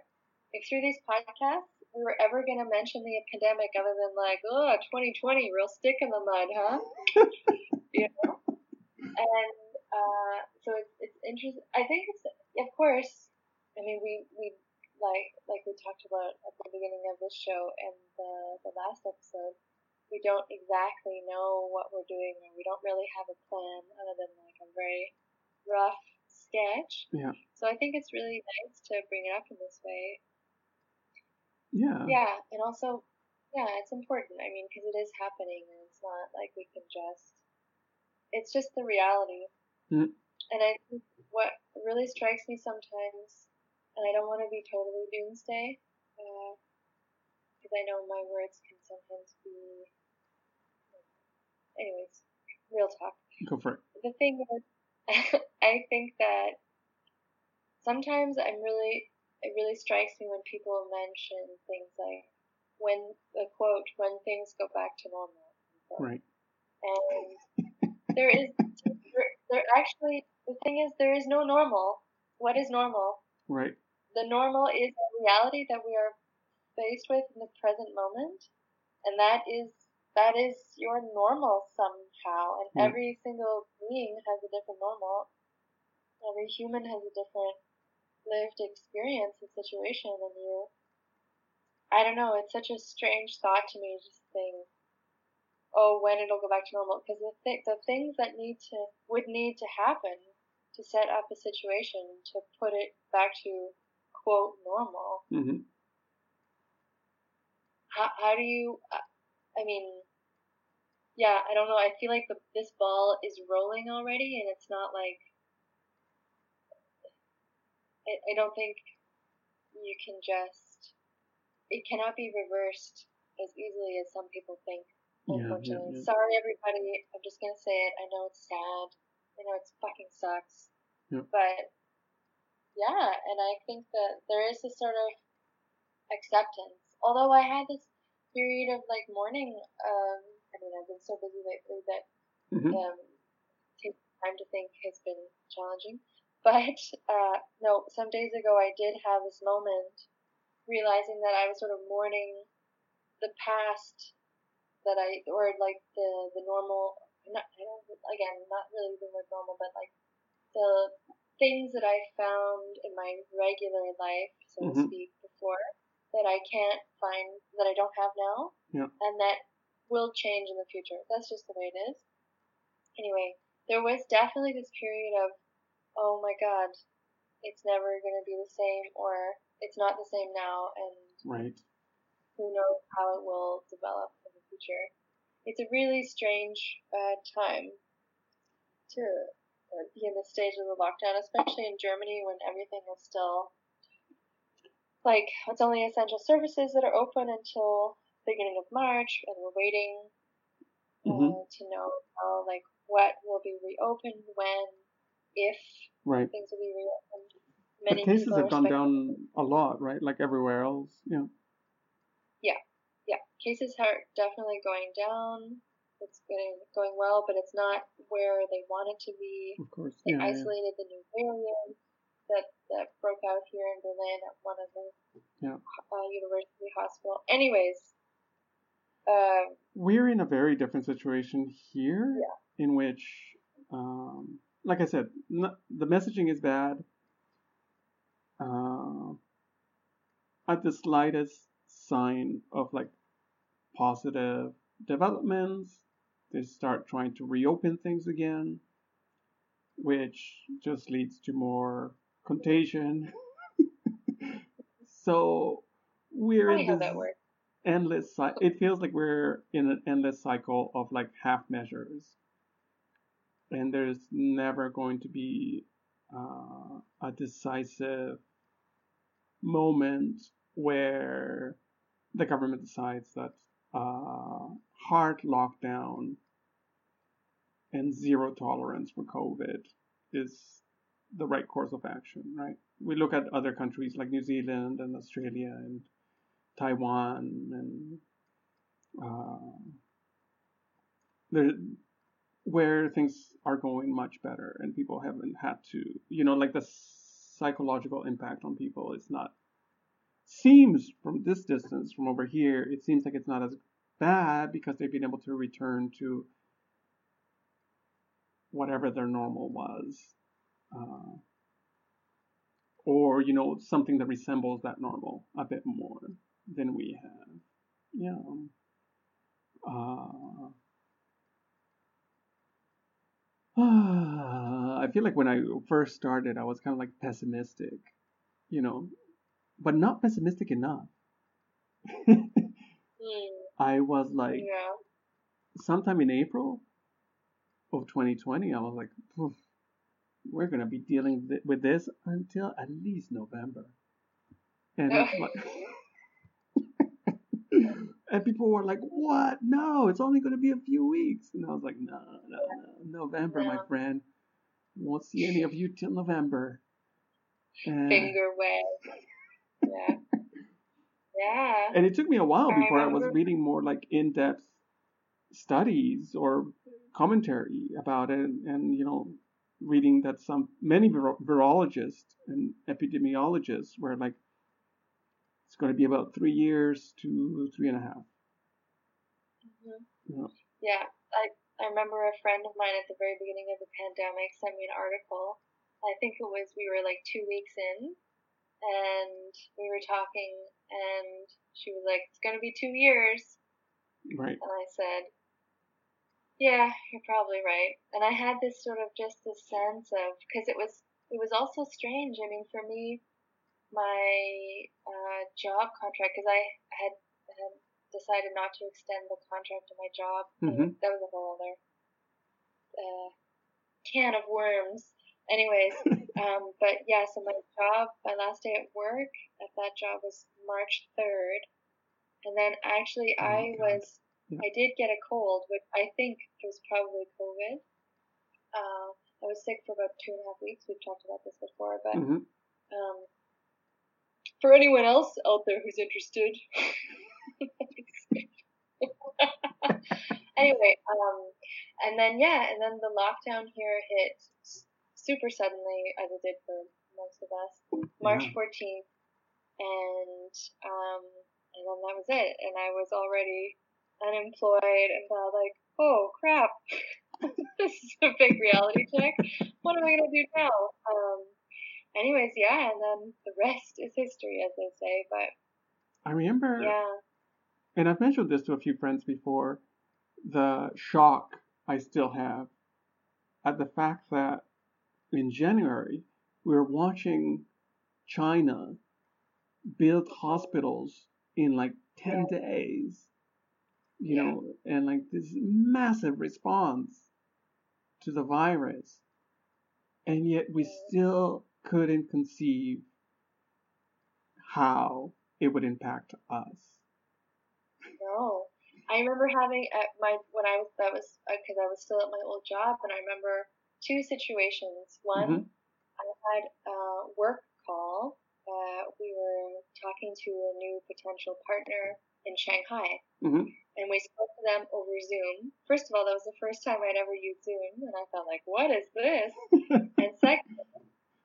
if through these podcasts we were ever going to mention the pandemic other than like, oh, 2020, real stick in the mud, huh? you know? And uh, so it's, it's interesting. I think it's, of course, I mean, we, we like, like we talked about at the beginning of this show and the, the last episode, we don't exactly know what we're doing or we don't really have a plan other than like a very rough sketch. Yeah. So I think it's really nice to bring it up in this way. Yeah. Yeah, and also, yeah, it's important. I mean, because it is happening, and it's not like we can just. It's just the reality. Mm. And I think what really strikes me sometimes, and I don't want to be totally doomsday, because I know my words can sometimes be. Anyways, real talk Go for it. the thing is, I think that sometimes I'm really, it really strikes me when people mention things like when the quote when things go back to normal. Right. And there is, there, actually, the thing is, there is no normal. What is normal? Right. The normal is a reality that we are faced with in the present moment, and that is that is your normal somehow. And Yeah. every single being has a different normal. Every human has a different lived experience and situation than you. I don't know. It's such a strange thought to me. Just think, oh, when it'll go back to normal? Because the th- the things that need to would need to happen to set up a situation to put it back to quote normal. hmm How how do you? uh, I mean, yeah, I don't know. I feel like the, this ball is rolling already, and it's not like. I, I don't think you can just. It cannot be reversed as easily as some people think. Yeah, yeah, yeah. sorry everybody. I'm just gonna say it. I know it's sad. I know it's fucking sucks. But yeah, and I think that there is this sort of acceptance. Although I had this period of like mourning. Um, I mean, I've been so busy lately that hmm um, taking time to think has been challenging. But uh, no, some days ago I did have this moment realizing that I was sort of mourning the past that I, or like the the normal. Not, I don't, again, not really the word normal, but like the things that I found in my regular life, so to Mhm. speak, before that I can't find that I don't have now, Yeah. and that will change in the future. That's just the way it is. Anyway, there was definitely this period of, oh my god, it's never going to be the same, or it's not the same now, and Right. who knows how it will develop future. It's a really strange uh, time to uh, be in this stage of the lockdown, especially in Germany when everything is still like it's only essential services that are open until beginning of March, and we're waiting uh, Mhm. to know how like what will be reopened when, if Right. things will be reopened. But Many cases have gone down a lot, right? Like everywhere else. Yeah. Yeah, cases are definitely going down. It's going going well, but it's not where they want it to be. Of course. They Yeah. yeah. isolated the new variant that that broke out here in Berlin at one of the Yeah. uh, university hospital. Anyways, Um, we're in a very different situation here Yeah. in which um, like i said n- the messaging is bad uh, at the slightest sign of like positive developments. They start trying to reopen things again which just leads to more contagion. So we're in this endless cycle. it feels like we're in an endless cycle of like half measures. And there's never going to be uh, a decisive moment where the government decides that uh, hard lockdown and zero tolerance for covid is the right course of action right? We look at other countries like new zealand and australia and Taiwan and uh, where things are going much better and people haven't had to, you know, like the psychological impact on people is not, seems from this distance, from over here, it seems like it's not as bad because they've been able to return to whatever their normal was. Uh, or, you know, something that resembles that normal a bit more than we have. Yeah. Uh, I feel like when I first started, I was kind of like pessimistic, you know, but not pessimistic enough. Hmm, I was like, yeah. sometime in April of 2020, I was like, we're gonna be dealing th- with this until at least November, and and people were like, "What? No, it's only gonna be a few weeks," and I was like, "No, no, no, November, my friend. Won't see any of you till November." And, Finger wag. Yeah. Yeah. and it took me a while I before I was reading more like in-depth studies or commentary about it, and you know, reading that some many viro- virologists and epidemiologists were like, it's going to be about three years to three and a half. Mhm. Yeah. Yeah, I I remember a friend of mine at the very beginning of the pandemic sent me an article. I think it was we were like two weeks in, and we were talking, and she was like, "It's gonna be two years," Right. and I said, "Yeah, you're probably right." And I had this sort of just this sense of because it was it was also strange. I mean, for me, my uh, job contract because I had had decided not to extend the contract of my job. Mhm. That was a whole other uh, can of worms. Anyways, um, but yeah, so my job, my last day at work at that job was March 3rd. And then actually, Oh, I God. was, Yeah. I did get a cold, which I think was probably COVID. Uh, I was sick for about two and a half weeks. We've talked about this before, but hmm um, for anyone else out there who's interested. anyway, um, and then yeah, and then the lockdown here hit super suddenly, as it did for most of us, March Yeah. 14th, and um, and then that was it, and I was already unemployed, and was like, oh crap, this is a big reality check. What am I gonna do now? Um, anyways, yeah, and then the rest is history, as they say. But I remember, yeah, and I've mentioned this to a few friends before, the shock I still have at the fact that in January we were watching China build hospitals in like 10 days, you Yeah. know, and like this massive response to the virus. And yet we still couldn't conceive how it would impact us. no. I remember having at my when I was that was uh, because I was still at my old job, and I remember two situations. One, Mhm. I had a work call. Uh, we were talking to a new potential partner in Shanghai, Mhm. and we spoke to them over Zoom. First of all, that was the first time I'd ever used Zoom, and I felt like, what is this? and second,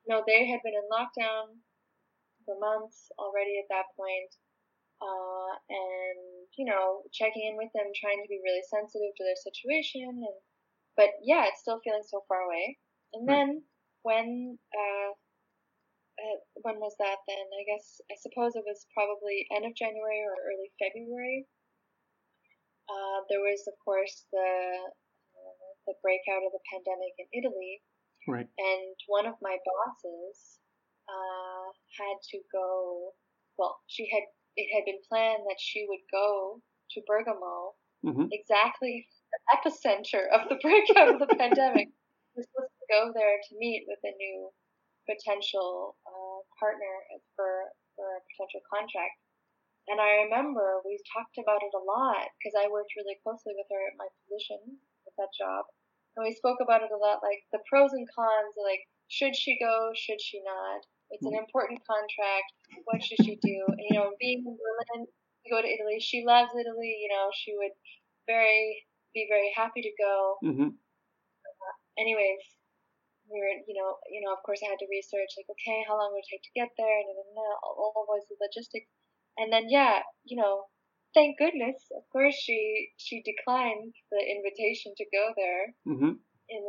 no, they had been in lockdown for months already at that point. uh, and you know, checking in with them, trying to be really sensitive to their situation, and but yeah, it's still feeling so far away. And Right. then when uh, uh, when was that then? I guess I suppose it was probably end of January or early February. Uh, there was, of course, the uh, the breakout of the pandemic in Italy, Right. and one of my bosses uh, had to go. Well, she had it had been planned that she would go to Bergamo, hmm exactly epicenter of the breakout of the pandemic. Was supposed to go there to meet with a new potential uh, partner for for a potential contract. And I remember we talked about it a lot because I worked really closely with her at my position at that job. And we spoke about it a lot, like the pros and cons, like should she go, should she not? It's an important contract. What should she do? And, you know, being in Berlin, to go to Italy, she loves Italy. You know, she would very be very happy to go. hmm Anyways, we were, you know, you know, of course, I had to research like, okay, how long would it take to get there, and then all, all the logistics. And then, yeah, you know, thank goodness, of course, she she declined the invitation to go there. hmm In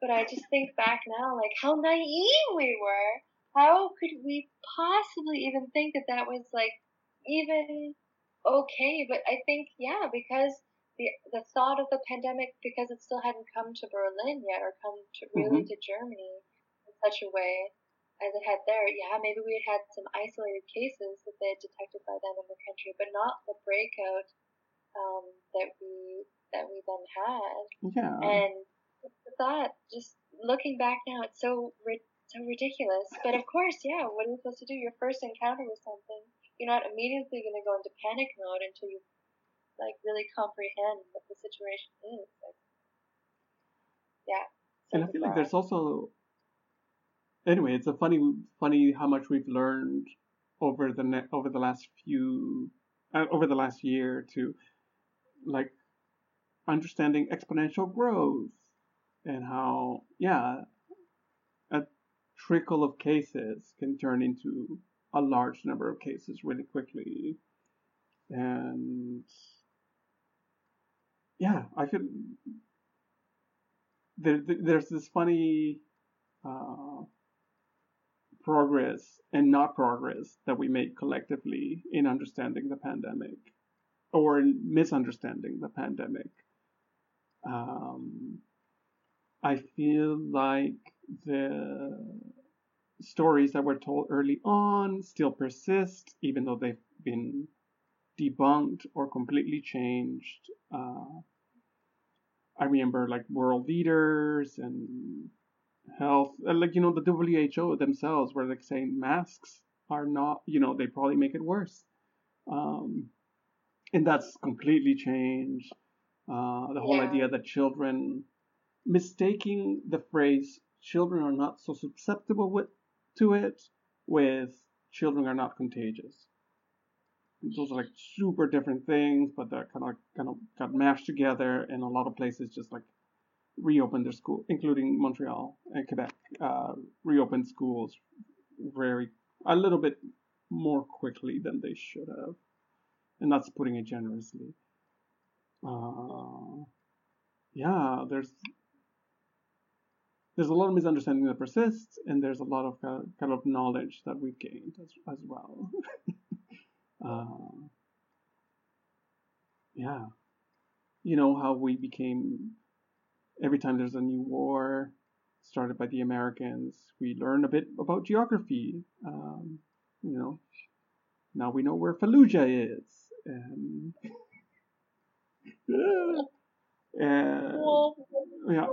but I just think back now, like how naive we were. How could we possibly even think that that was like even okay? But I think, yeah, because the the thought of the pandemic, because it still hadn't come to Berlin yet, or come to really to Germany in such a way as it had there. Yeah, maybe we had had some isolated cases that they had detected by then in the country, but not the breakout um, that we that we then had. Yeah. And the thought, just looking back now, it's so ri- so ridiculous. But of course, yeah, what are you supposed to do? Your first encounter with something, you're not immediately going to go into panic mode until you like really comprehend what the situation is. Like, yeah. and I feel like there's also anyway, it's a funny funny how much we've learned over the ne- over the last few uh, over the last year to like understanding exponential growth and how yeah a trickle of cases can turn into a large number of cases really quickly and yeah i could. there, there's this funny uh, progress and not progress that we make collectively in understanding the pandemic or in misunderstanding the pandemic. Um, I feel like the stories that were told early on still persist, even though they've been debunked or completely changed. Uh, I remember like world leaders and health, like you know, the WHO themselves were like saying masks are not, you know, they probably make it worse, um, and that's completely changed. Uh, the whole Yeah. idea that children mistaking the phrase "children are not so susceptible with, to it" with "children are not contagious." Those are like super different things, but they're kind of kind of got mashed together, and a lot of places just like reopened their school, including Montreal and Quebec, uh, reopened schools very a little bit more quickly than they should have, and that's putting it generously. Uh, yeah, there's there's a lot of misunderstanding that persists, and there's a lot of uh, kind of knowledge that we've gained as as uh, yeah, you know how we became every time there's a new war started by the Americans, we learn a bit about geography. Um, you know, now we know where Fallujah is, and and yeah.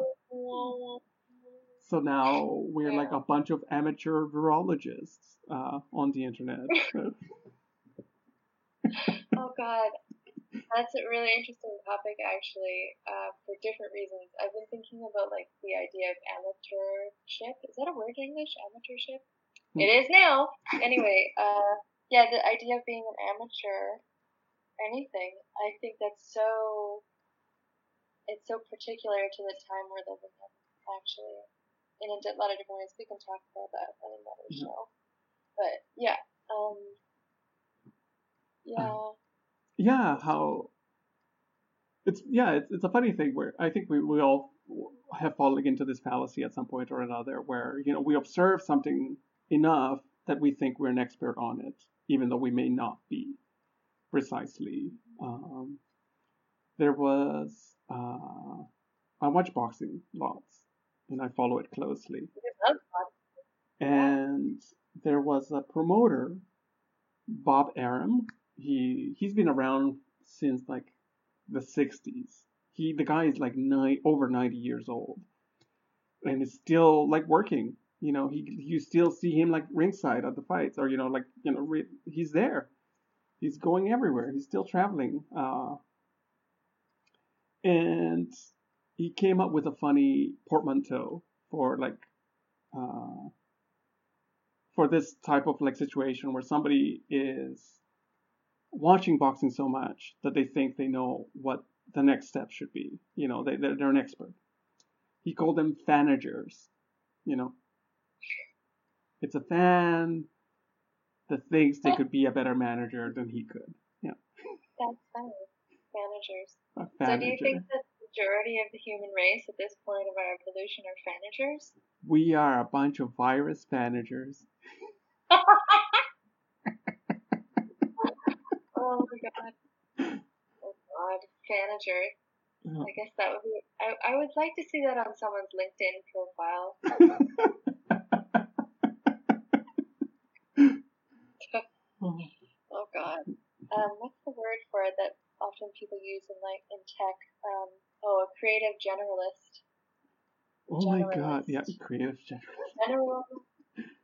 So now we're like a bunch of amateur virologists uh, on the internet. Oh God, that's a really interesting topic actually. Uh, for different reasons, I've been thinking about like the idea of amateurship. Is that a word in English? Amateurship. Hmm. It is now. Anyway, uh, yeah, the idea of being an amateur, anything. I think that's so. It's so particular to the time we're living in, actually, in a lot of different ways. We can talk about that on another Yeah. show. But yeah, um, Yeah. yeah, how it's yeah, it's it's a funny thing where I think we we all have fallen into this fallacy at some point or another, where you know we observe something enough that we think we're an expert on it, even though we may not be precisely. Um, there was uh, I watch boxing lots, and I follow it closely. I love boxing. And there was a promoter, Bob Arum. He he's been around since like the 60s. He the guy is like nine over 90 years old, and is still like working. You know, he you still see him like ringside at the fights, or you know, like you know, re, he's there. He's going everywhere. He's still traveling. Uh, and he came up with a funny portmanteau for like uh, for this type of like situation where somebody is watching boxing so much that they think they know what the next step should be. You know, they they're, they're an expert. He called them fanagers. You know, it's a fan that thinks they oh. could be a better manager than he could. Yeah, That's funny. Managers. So do you think that the majority of the human race at this point of our evolution are fanagers? We are a bunch of virus fanagers. Oh my god. Oh god. Fanager. Oh. I guess that would be I, I would like to see that on someone's LinkedIn profile. Oh, Oh god. Um, what's the word for it that often people use in like in tech? Um, oh, a creative generalist. oh my god, yeah, creative generalist. General,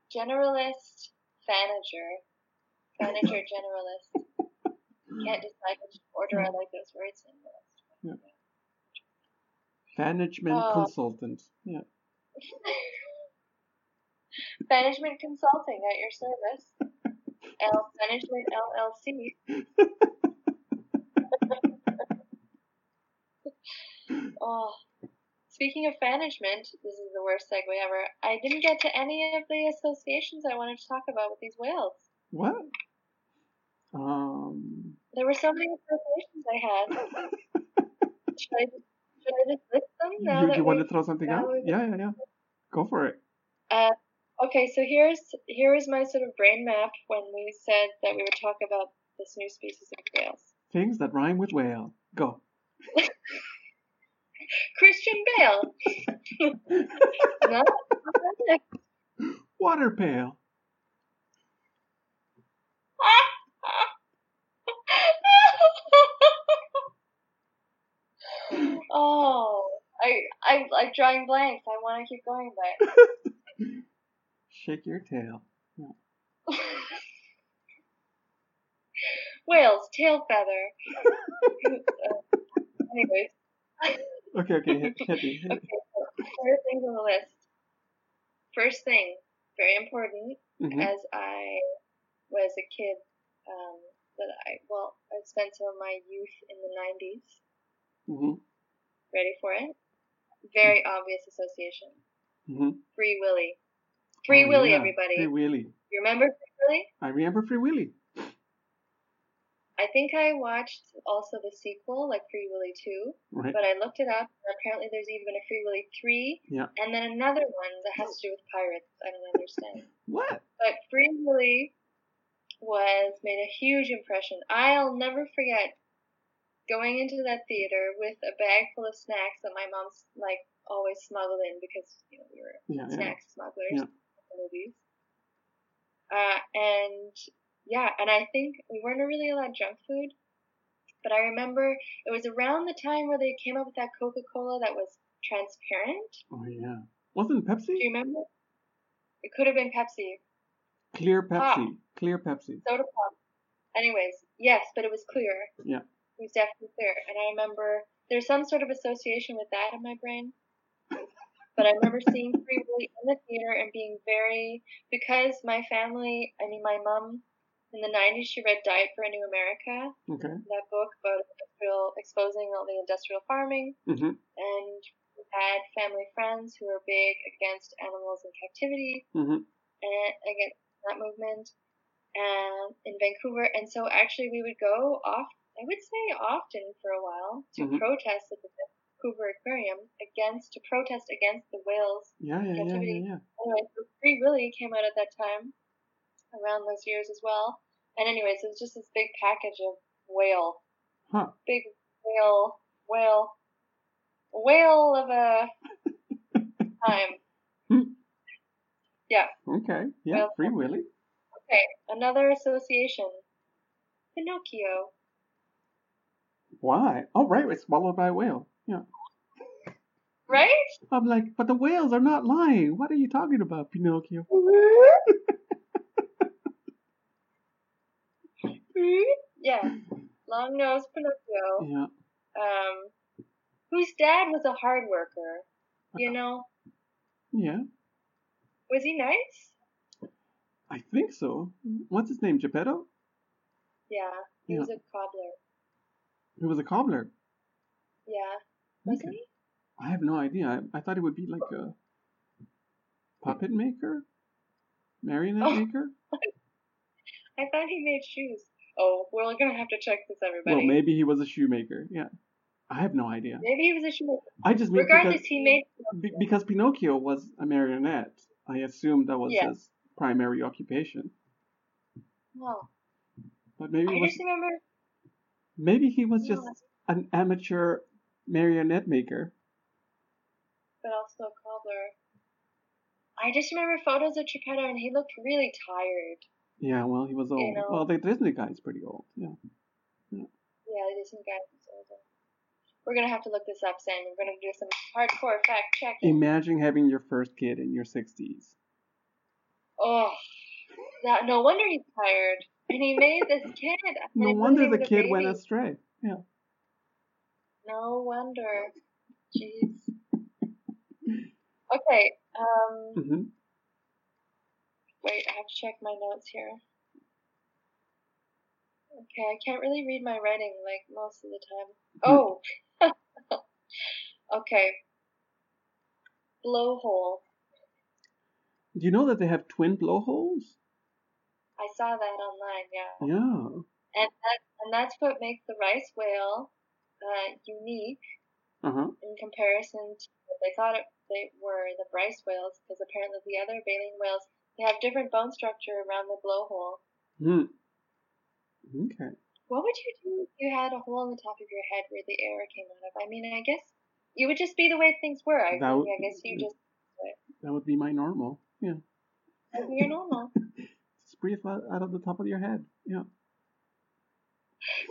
generalist, fanager, fanager generalist. Can't decide which order I like those words in. Yeah. Management Oh. consultant. Yeah. Management consulting at your service. L Management LLC. Oh, speaking of management, this is the worst segue ever. I didn't get to any of the associations I wanted to talk about with these whales. What? There were so many associations I had. Should I just, should I just list them now you you want to throw something out? Yeah, yeah, yeah. Go for it. Uh, okay, so here's here is my sort of brain map when we said that we would talk about this new species of whales. Things that rhyme with whale. Go. Christian Bale. no, Water pail. Oh, I I like drawing blanks. I want to keep going, but Shake your tail. whales tail feather. Uh, anyways, Okay, okay, hit, hit. Hit okay. So first things on the list. First thing, very important. Mhm. as I was a kid, um, that I well, I spent some of my youth in the '90s. Mhm. Ready for it? Very obvious association. Mhm. Free Willy. Free Oh, Willy, yeah, everybody. Free Willy. You remember Free Willy? I remember Free Willy. I think I watched also the sequel, like Free Willy 2, Right. but I looked it up, and apparently there's even a Free Willy 3, Yeah. and then another one that has to do with pirates. I don't understand. What? But Free Willy was made a huge impression. I'll never forget going into that theater with a bag full of snacks that my mom's like always smuggled in because you know we were Yeah, yeah. snack smugglers Yeah. in the movies. Uh, and yeah, and I think we weren't really allowed junk food, but I remember it was around the time where they came up with that Coca Cola that was transparent. Oh yeah. Wasn't Pepsi? Do you remember? It could have been Pepsi. Clear Pop. Pepsi. Clear Pepsi. soda pop. Anyways, yes, but it was clear. Yeah. Was definitely clear. And I remember there's some sort of association with that in my brain. But I remember seeing Free Willy in the theater and being very because my family I mean my mom in the nineties she read Diet for a New America, Okay. that book about industrial exposing all the industrial farming Mhm. and we had family friends who were big against animals in captivity Mhm. and against that movement. and in Vancouver. And so actually we would go off, I would say often for a while to Mhm. protest at the Vancouver Aquarium against, to protest against the whales. Yeah, yeah, yeah, yeah, Captivity. yeah. Anyway, so Free Willy came out at that time, around those years as well. And anyways, it was just this big package of whale, Huh. big whale, whale, whale of a time. Yeah. Okay. Yeah, Well- Free Willy. Okay, another association. Pinocchio. Why? Oh, right, it's swallowed by a whale. Yeah. Right? I'm like, but the whales are not lying. What are you talking about, Pinocchio? yeah. Long nosed Pinocchio. Yeah. Um, whose dad was a hard worker. You know? Yeah. Was he nice? I think so. What's his name? Geppetto? Yeah. He Yeah. was a cobbler. He was a cobbler. Yeah. Wasn't Okay. he? I have no idea. I, I thought it would be like a puppet maker, marionette Oh. maker. I thought he made shoes. Oh, we're gonna have to check this, everybody. Well, maybe he was a shoemaker. Yeah, I have no idea. Maybe he was a shoemaker. I just mean Regardless, because, he made. be- because Pinocchio was a marionette. I assumed that was Yeah. his primary occupation. Well, But maybe I was, just remember. Maybe he was just an amateur marionette maker. but also a cobbler. I just remember photos of Geppetto, and he looked really tired. Yeah, well, he was old. know. Well, the Disney guy is pretty old. Yeah. Yeah, the Disney guy was older. We're gonna have to look this up, Sam. We're gonna do some hardcore fact checking. Imagine having your first kid in your 60s. Oh, that, no wonder he's tired. And he made this kid. No wonder the kid went astray. Yeah. No wonder. Jeez. Okay. Um. hmm Wait, I have to check my notes here. Okay, I can't really read my writing like most of the time. Oh. okay. Blowhole. Do you know that they have twin blowholes? I saw that online. Yeah. Yeah. and that and that's what makes the rice whale uh, unique Uh huh. in comparison to what they thought it, they were the rice whales because apparently the other baleen whales they have different bone structure around the blowhole. Hmm. Okay. What would you do if you had a hole in the top of your head where the air came out of? I mean, I guess you would just be the way things were. I, That would- I guess you just That would be my normal. Yeah. you're normal. Breathe out out of the top of your head. Yeah.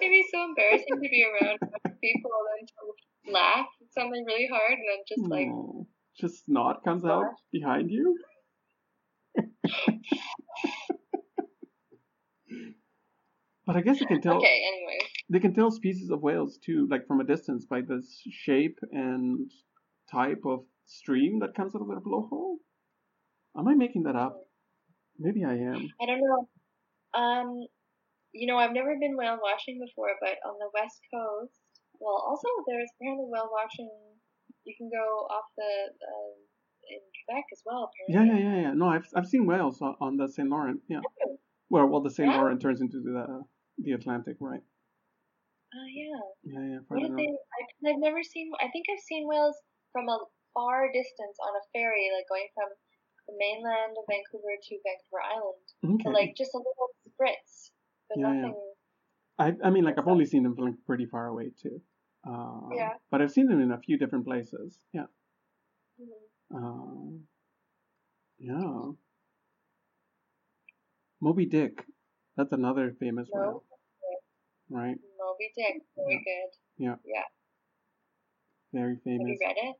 It'd be so embarrassing to be around people and then to laugh at something really hard and then just like just snot comes out behind you. but I guess you can tell okay. anyway. they can tell species of whales too, like from a distance, by the shape and type of stream that comes out of their blowhole. Am I making that up? Maybe I am. I don't know. Um, you know, I've never been whale watching before, but on the west coast, well, also there's apparently whale watching. You can go off the uh, in Quebec as well. Yeah, Apparently. yeah, yeah, yeah. No, I've I've seen whales on, the Saint Laurent. Yeah. Well, well, the Saint Yeah? Laurent turns into the the Atlantic, right? Oh yeah. Yeah, yeah. What did they? I, I've never seen. I think I've seen whales from a far distance on a ferry, like going from the mainland of Vancouver to Vancouver Island. Okay. So like just a little spritz, but Yeah, yeah. nothing. I I mean, like I've only seen them from pretty far away too. Uh, Yeah. But I've seen them in a few different places. Yeah. Mhm. Uh, yeah. Moby Dick. That's another famous whale, right? Moby Dick, very good. Yeah. Yeah. Very Have famous. you read it?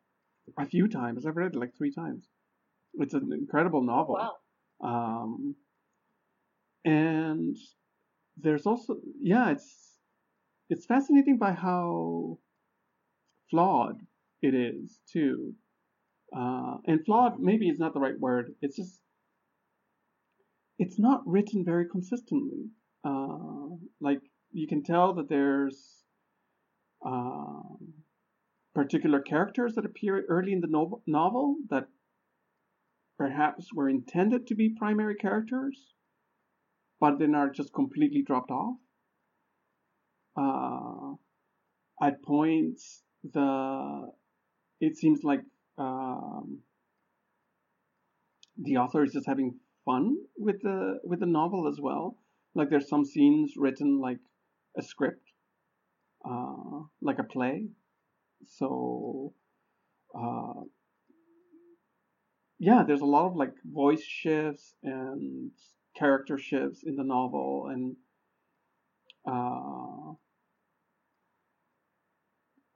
A few times. I've read it like three times. It's an incredible novel. Wow. Um, and there's also yeah, it's it's fascinating by how flawed it is too. Uh, and flawed maybe is not the right word. It's just it's not written very consistently. Uh, like you can tell that there's um, particular characters that appear early in the novel, novel that perhaps were intended to be primary characters, but then are just completely dropped off. Uh, at points, the it seems like um, the author is just having fun with the with the novel as well. Like there's some scenes written like a script, uh, like a play. So, uh, yeah, there's a lot of like voice shifts and character shifts in the novel, and uh,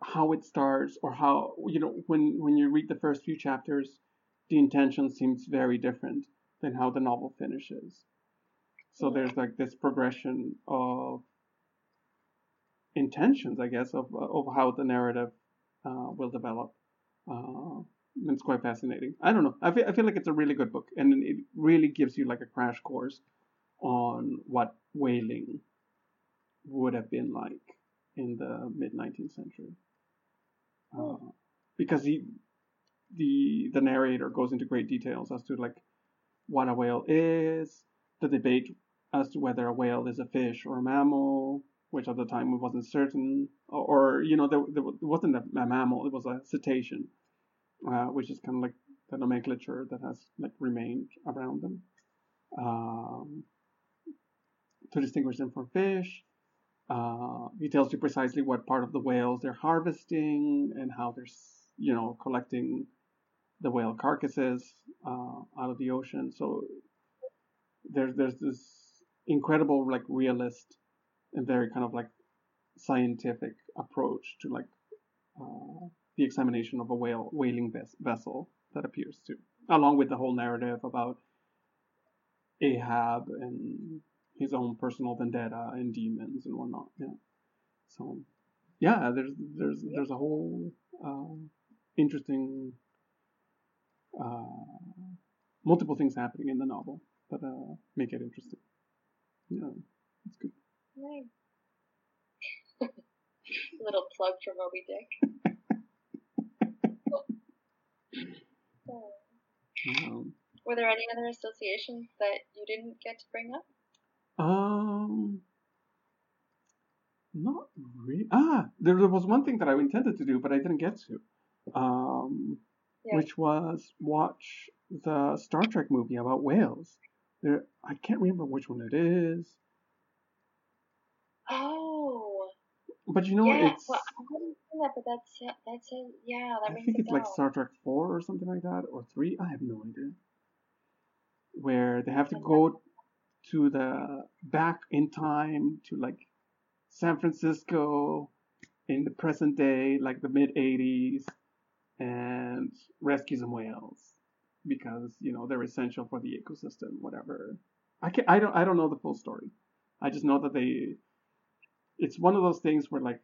how it starts or how you know when when you read the first few chapters, the intention seems very different than how the novel finishes. So there's like this progression of intentions, I guess, of of how the narrative uh, will develop. Uh, it's quite fascinating. I don't know. I feel, I feel like it's a really good book, and it really gives you like a crash course on what whaling would have been like in the mid 19th century. Uh, because he, the the narrator goes into great details as to like what a whale is, the debate as to whether a whale is a fish or a mammal, which at the time wasn't certain, or, or you know, there, there wasn't a, a, mammal, it was a cetacean, uh, which is kind of like the nomenclature that has like remained around them. Um, to distinguish them from fish. Uh, he tells you precisely what part of the whales they're harvesting and how they're, you know, collecting the whale carcasses uh, out of the ocean. So there's there's this incredible like realist and very kind of like scientific approach to like uh, the examination of a whale whaling ves- vessel that appears to, along with the whole narrative about Ahab and his own personal vendetta and demons and whatnot. Yeah. So yeah, there's there's there's a whole uh, interesting uh, multiple things happening in the novel that uh, make it interesting. Yeah, it's good. Nice. Little plug for Moby Dick. um, Were there any other associations that you didn't get to bring up? Um, not really. Ah, there, there was one thing that I intended to do, but I didn't get to. Um, yeah. which was watch the Star Trek movie about whales. There, I can't remember which one it is. Oh. But you know, yeah, it's. Well, I haven't seen that, but that's that's a yeah. That I think it's like Star Trek four or something like that, or three. I have no idea. Where they have to go to the back in time to like San Francisco in the present day, like the mid 80s, and rescue some whales because you know they're essential for the ecosystem, whatever. I can I don't I don't know the full story. I just know that they. It's one of those things where like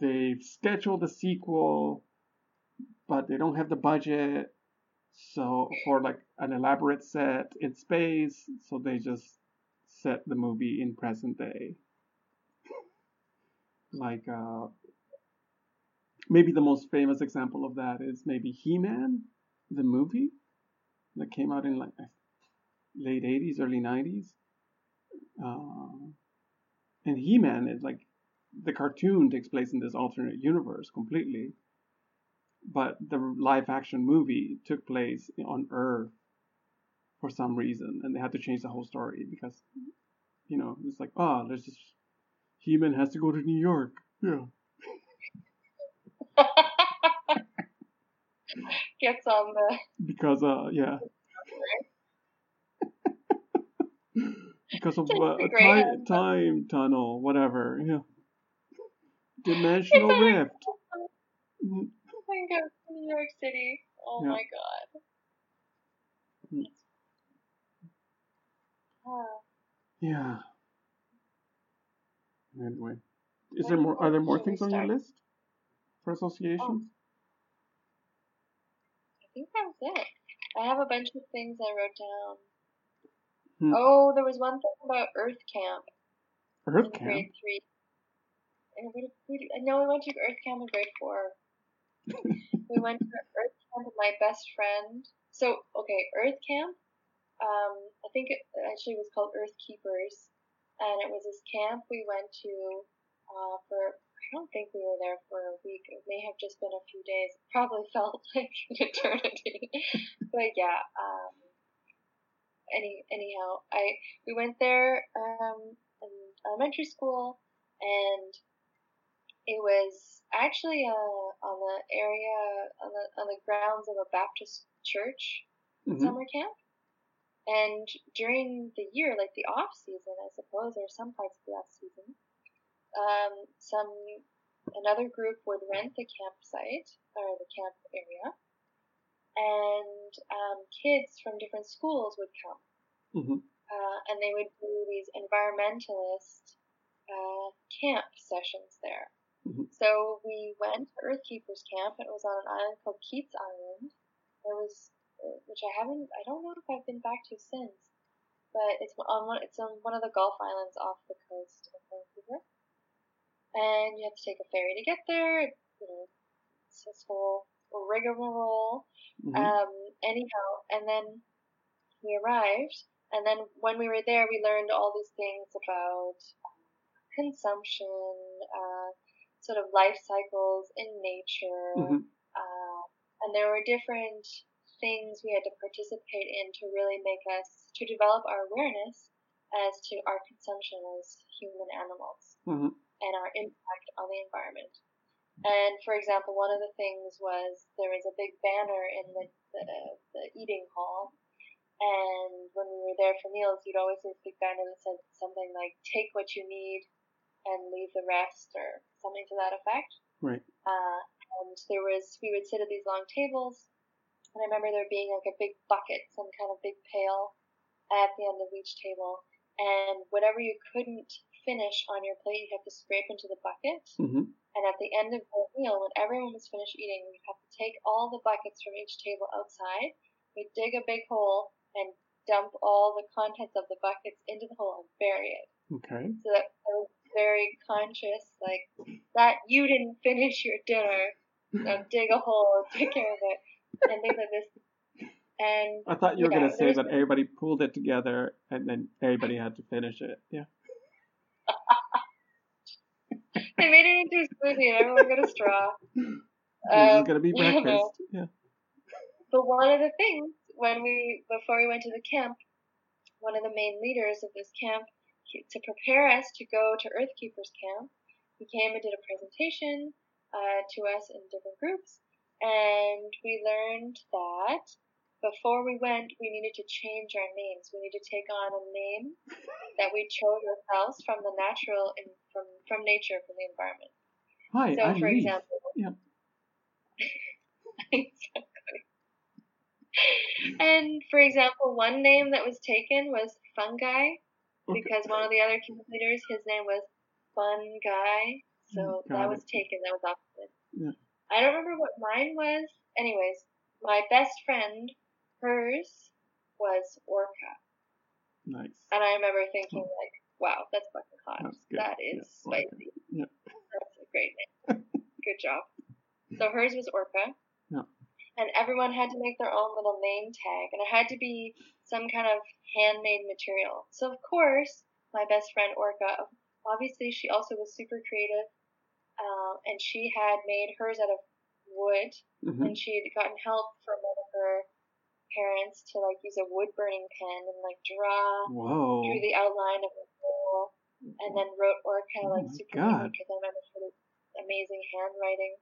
they've scheduled a sequel, but they don't have the budget. So for like an elaborate set in space, so they just set the movie in present day. like uh, maybe the most famous example of that is maybe He-Man, the movie that came out in like late 80s, early 90s. Uh, and He-Man is like the cartoon takes place in this alternate universe completely, but the live action movie took place on Earth for some reason, and they had to change the whole story because, you know, it's like, oh, there's just He-Man has to go to New York. Yeah. Gets on the. Because, uh, yeah. because of uh, time tunnel, whatever. Yeah. Dimensional rift. I go to New York City. Oh yeah. my god. Mm. Yeah. Anyway, is there more? Are there more things on your list for associations? Oh. I think that was it. I have a bunch of things I wrote down. Hmm. Oh, there was one thing about Earth Camp. Earth Camp. Grade three. And no, we went to Earth Camp in grade four. we went to Earth Camp with my best friend. So okay, Earth Camp um, I think it actually was called Earth Keepers. and it was this camp we went to uh, for. I don't think we were there for a week. It may have just been a few days. It probably felt like an eternity. but yeah, um, any anyhow, I we went there um, in elementary school, and it was actually uh, on the area on the on the grounds of a Baptist church Mhm. summer camp. And during the year, like the off season, I suppose, or some parts of the off season, um, some another group would rent the campsite or the camp area, and um, kids from different schools would come, Mhm. uh, and they would do these environmentalist uh, camp sessions there. Mhm. So we went to Earthkeepers Camp, it was on an island called Keats Island. There was, uh, which I haven't, I don't know if I've been back to since, but it's on one, it's on one of the Gulf Islands off the coast of Vancouver. And you have to take a ferry to get there. You know, it's this whole rigmarole. Mhm. Um, anyhow, and then we arrived, and then when we were there, we learned all these things about um, consumption, uh, sort of life cycles in nature, Mhm. uh, and there were different things we had to participate in to really make us to develop our awareness as to our consumption as human animals Mhm. and our impact on the environment. And for example, one of the things was there was a big banner in the, the, the eating hall. And when we were there for meals, you'd always see this big banner that said something like, take what you need and leave the rest, or something to that effect. Right. Uh, and there was, we would sit at these long tables. And I remember there being like a big bucket, some kind of big pail at the end of each table. And whatever you couldn't finish on your plate, you have to scrape into the bucket. Mm-hmm. And at the end of the meal, when everyone was finished eating, we'd have to take all the buckets from each table outside. We'd dig a big hole and dump all the contents of the buckets into the hole and bury it. Okay. So that very conscious, like that you didn't finish your dinner. Now dig a hole, and take care of it, and things like this. And I thought you were Yeah, gonna say that everybody pulled it together and then everybody had to finish it. Yeah. they made it into a smoothie, and everyone got a straw. this is Um, gonna be breakfast. Yeah. But one of the things when we before we went to the camp, one of the main leaders of this camp to prepare us to go to Earthkeepers camp, he came and did a presentation uh, to us in different groups, and we learned that before we went, we needed to change our names. We need to take on a name that we chose ourselves from the natural and from from nature, from the environment. Hi, So, I'm for Leaf. example, Yeah. And for example, one name that was taken was Fungi. Because one of the other camp leaders, his name was Fun Guy, so mm, Got that it. was taken. That was opposite. Yeah. I don't remember what mine was. Anyways, my best friend, hers was Orca, Nice. and I remember thinking like, "Wow, that's fucking hot. That is Yeah, Orca. spicy. Yeah. That's a great name. Good job." So hers was Orca. And everyone had to make their own little name tag, and it had to be some kind of handmade material. So of course, my best friend Orca, obviously she also was super creative, um, and she had made hers out of wood, Mhm. and she had gotten help from one of her parents to like use a wood burning pen and like draw Whoa. drew the outline of the hole, and then wrote Orca Oh like my super God. easy because I remember her amazing handwriting.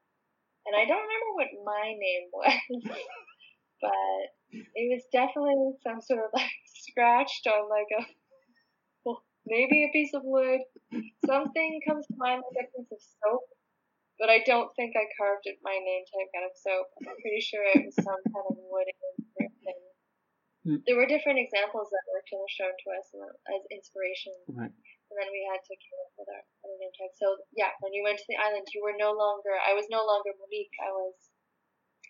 And I don't remember what my name was, but it was definitely some sort of like scratched on like a well, maybe a piece of wood. Something comes to mind like a piece of soap, but I don't think I carved it my name tag out of soap. I'm pretty sure it was some kind of wooden thing. Hmm. There were different examples that were kind of shown to us as inspiration Right. And then we had to up with our other name tag. So yeah, when you went to the island, you were no longer. I was no longer Monique. I was.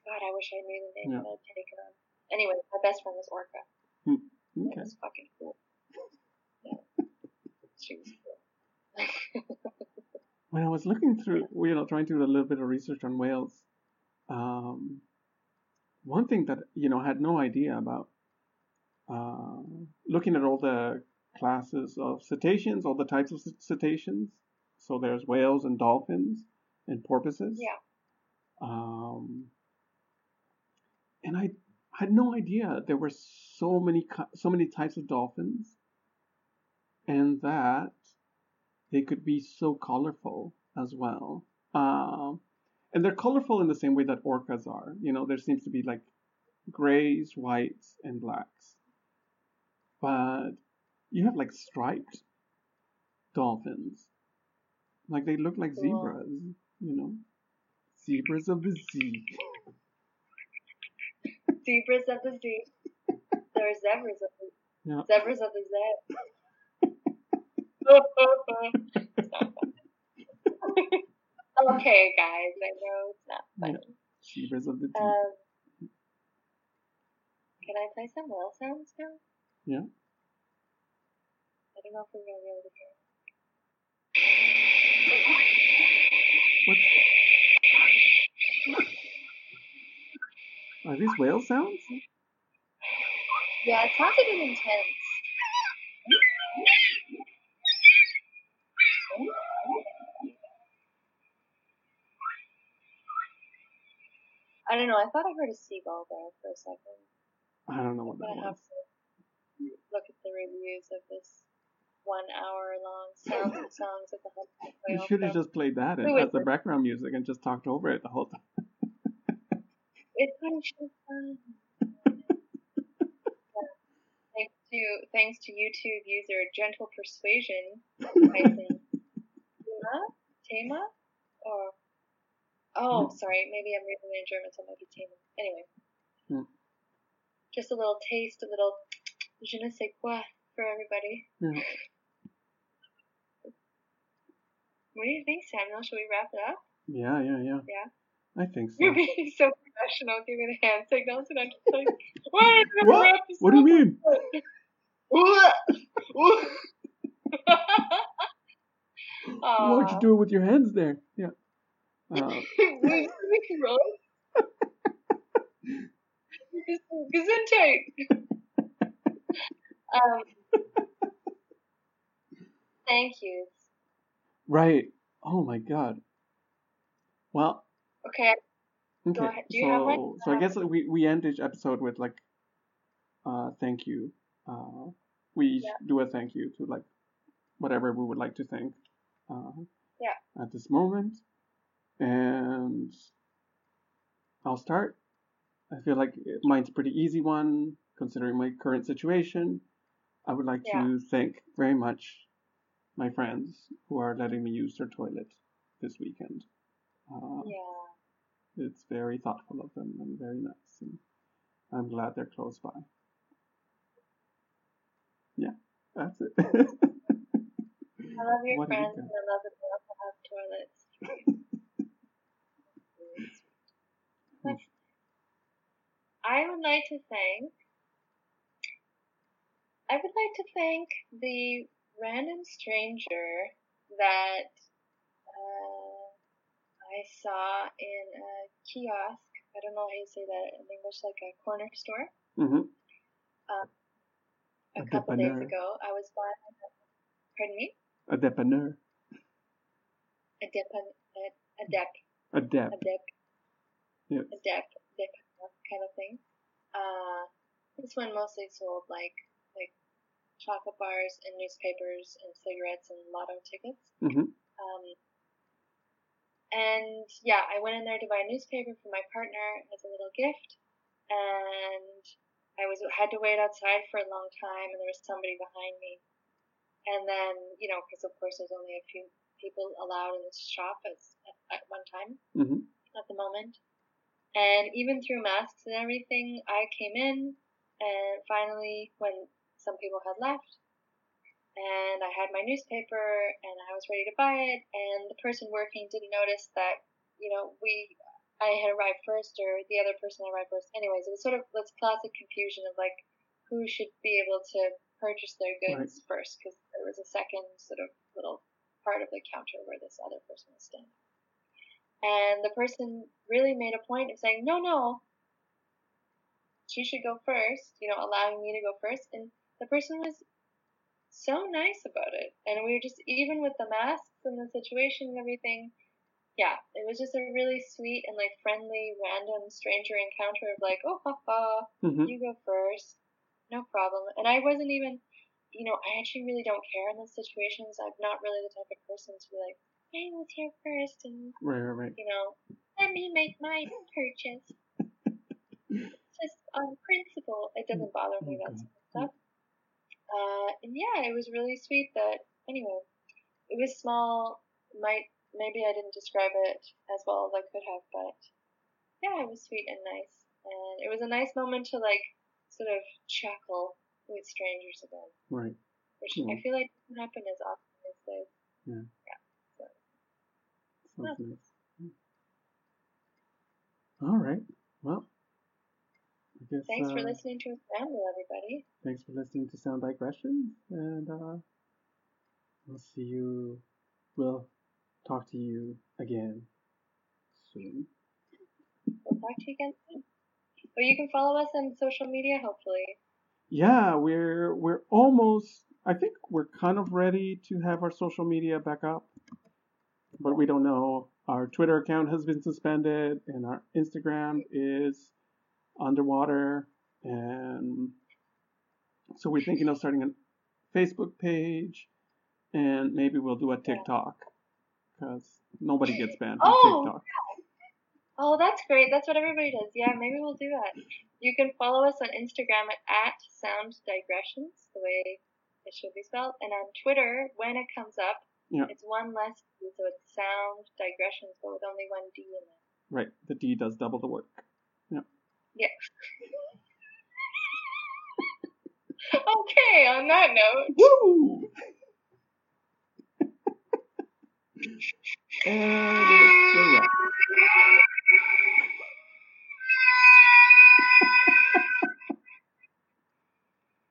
God, I wish I knew the name Yeah. that I'd taken on. Anyway, my best friend was Orca. It Okay. was fucking cool. Yeah, she was cool. When I was looking through, you know, trying to do a little bit of research on whales, um, one thing that you know I had no idea about, uh, looking at all the classes of cetaceans, all the types of cetaceans. So there's whales and dolphins and porpoises. Yeah. Um, and I had no idea there were so many so many types of dolphins, and that they could be so colorful as well. Um, and they're colorful in the same way that orcas are. You know, there seems to be like grays, whites, and blacks. But you have like striped dolphins. Like they look like zebras, you know? Zebras of the sea. Zebras of the sea. There are zebras of the Yeah. zebras of the zeb. okay, guys, I know it's not funny. Zebras of the sea. Um, can I play some whale sounds now? Yeah. I don't know if we're gonna be able to hear. Are these whale sounds? Yeah, it sounds a bit intense. I don't know. I thought I heard a seagull there for a second. I don't know what I'm that was. to look at the reviews of this one hour long sounds and songs of the Hudson You should have just played that as the background music and just talked over it the whole time. It's actually fun. Thanks to thanks to YouTube user Gentle Persuasion hyphen Tema Tema or oh Hmm. sorry maybe I'm reading it in German so it might be Tema. Anyway, Hmm. just a little taste, a little je ne sais quoi for everybody. What do you think, Samuel? Should we wrap it up? Yeah, yeah, yeah. Yeah. I think so. You're being so professional, giving the hand signals, and I'm just like, what? Are we gonna What? What do you up?" mean? Why'd you do it with your hands there? Yeah. Uh. Gesundheit. um, thank you. right. Oh my god. Well, Okay, okay. ahead. Do you have one? So, so I guess we we end each episode with like, uh, thank you. Uh, we each Yeah. do a thank you to like whatever we would like to thank. Uh, Yeah. At this moment, and I'll start. I feel like mine's a pretty easy one considering my current situation. I would like Yeah. to thank very much my friends who are letting me use their toilet this weekend. Uh, yeah. it's very thoughtful of them and very nice, and I'm glad they're close by. Yeah, that's it. I love your What have you friends, and I love that they also have toilets. I would like to thank. I would like to thank the random stranger that uh, I saw in a kiosk. I don't know how you say that in English, like a corner store. Mm-hmm. A A couple days ago, I was buying. Pardon me. A dépanneur. A dep. A, a dep. A dep. A dep. Yes. a dep, dep kind of thing. Uh, this one mostly sold like chocolate bars and newspapers and cigarettes and lotto tickets. hmm Um, and yeah, I went in there to buy a newspaper for my partner as a little gift, and I was had to wait outside for a long time, and there was somebody behind me. And then you know, because of course there's only a few people allowed in this shop at, at one time hmm at the moment. And even through masks and everything, I came in, and finally, when some people had left, and I had my newspaper, and I was ready to buy it, and the person working didn't notice that, you know, we, I had arrived first, or the other person arrived first. Anyways, it was sort of this classic confusion of like, who should be able to purchase their goods first, because there was a second sort of little part of the counter where this other person was standing. And the person really made a point of saying, no, no, she should go first, you know, allowing me to go first. And the person was so nice about it. And we were just, even with the masks and the situation and everything, yeah, it was just a really sweet and like friendly, random stranger encounter of like, oh, haha, hmm you go first, no problem. And I wasn't even, you know, I actually really don't care in those situations. I'm not really the type of person to be like, I was here first and, Right, right, right. you know, let me make my purchase. Just on principle, it doesn't bother me, that sort of stuff. Uh, and yeah, it was really sweet that, anyway, it was small, might, maybe I didn't describe it as well as I could have, but yeah, it was sweet and nice. And it was a nice moment to like sort of chuckle with strangers again, Right. which Cool. I feel like doesn't happen as often as these days. Sounds nice. All right. Well, guess. Thanks for uh, listening to us ramble, everybody. Thanks for listening to Sound Digressions, and uh, we'll see you. We'll talk to you again soon. We'll talk to you again soon. But you can follow us on social media, hopefully. Yeah, we're we're almost. I think we're kind of ready to have our social media back up, but we don't know. Our Twitter account has been suspended, and our Instagram is underwater, and so we're thinking of starting a Facebook page, and maybe we'll do a TikTok because nobody gets banned from Oh! TikTok. Oh, that's great. That's what everybody does. Yeah, maybe we'll do that. You can follow us on Instagram at, at Sound Digressions, the way it should be spelled. And on Twitter, when it comes up, Yeah. it's one less D, so it's Sound Digressions, but with only one D in it. Right, the D does double the work. Yeah. okay, on that note. Woo! and it's a wrap.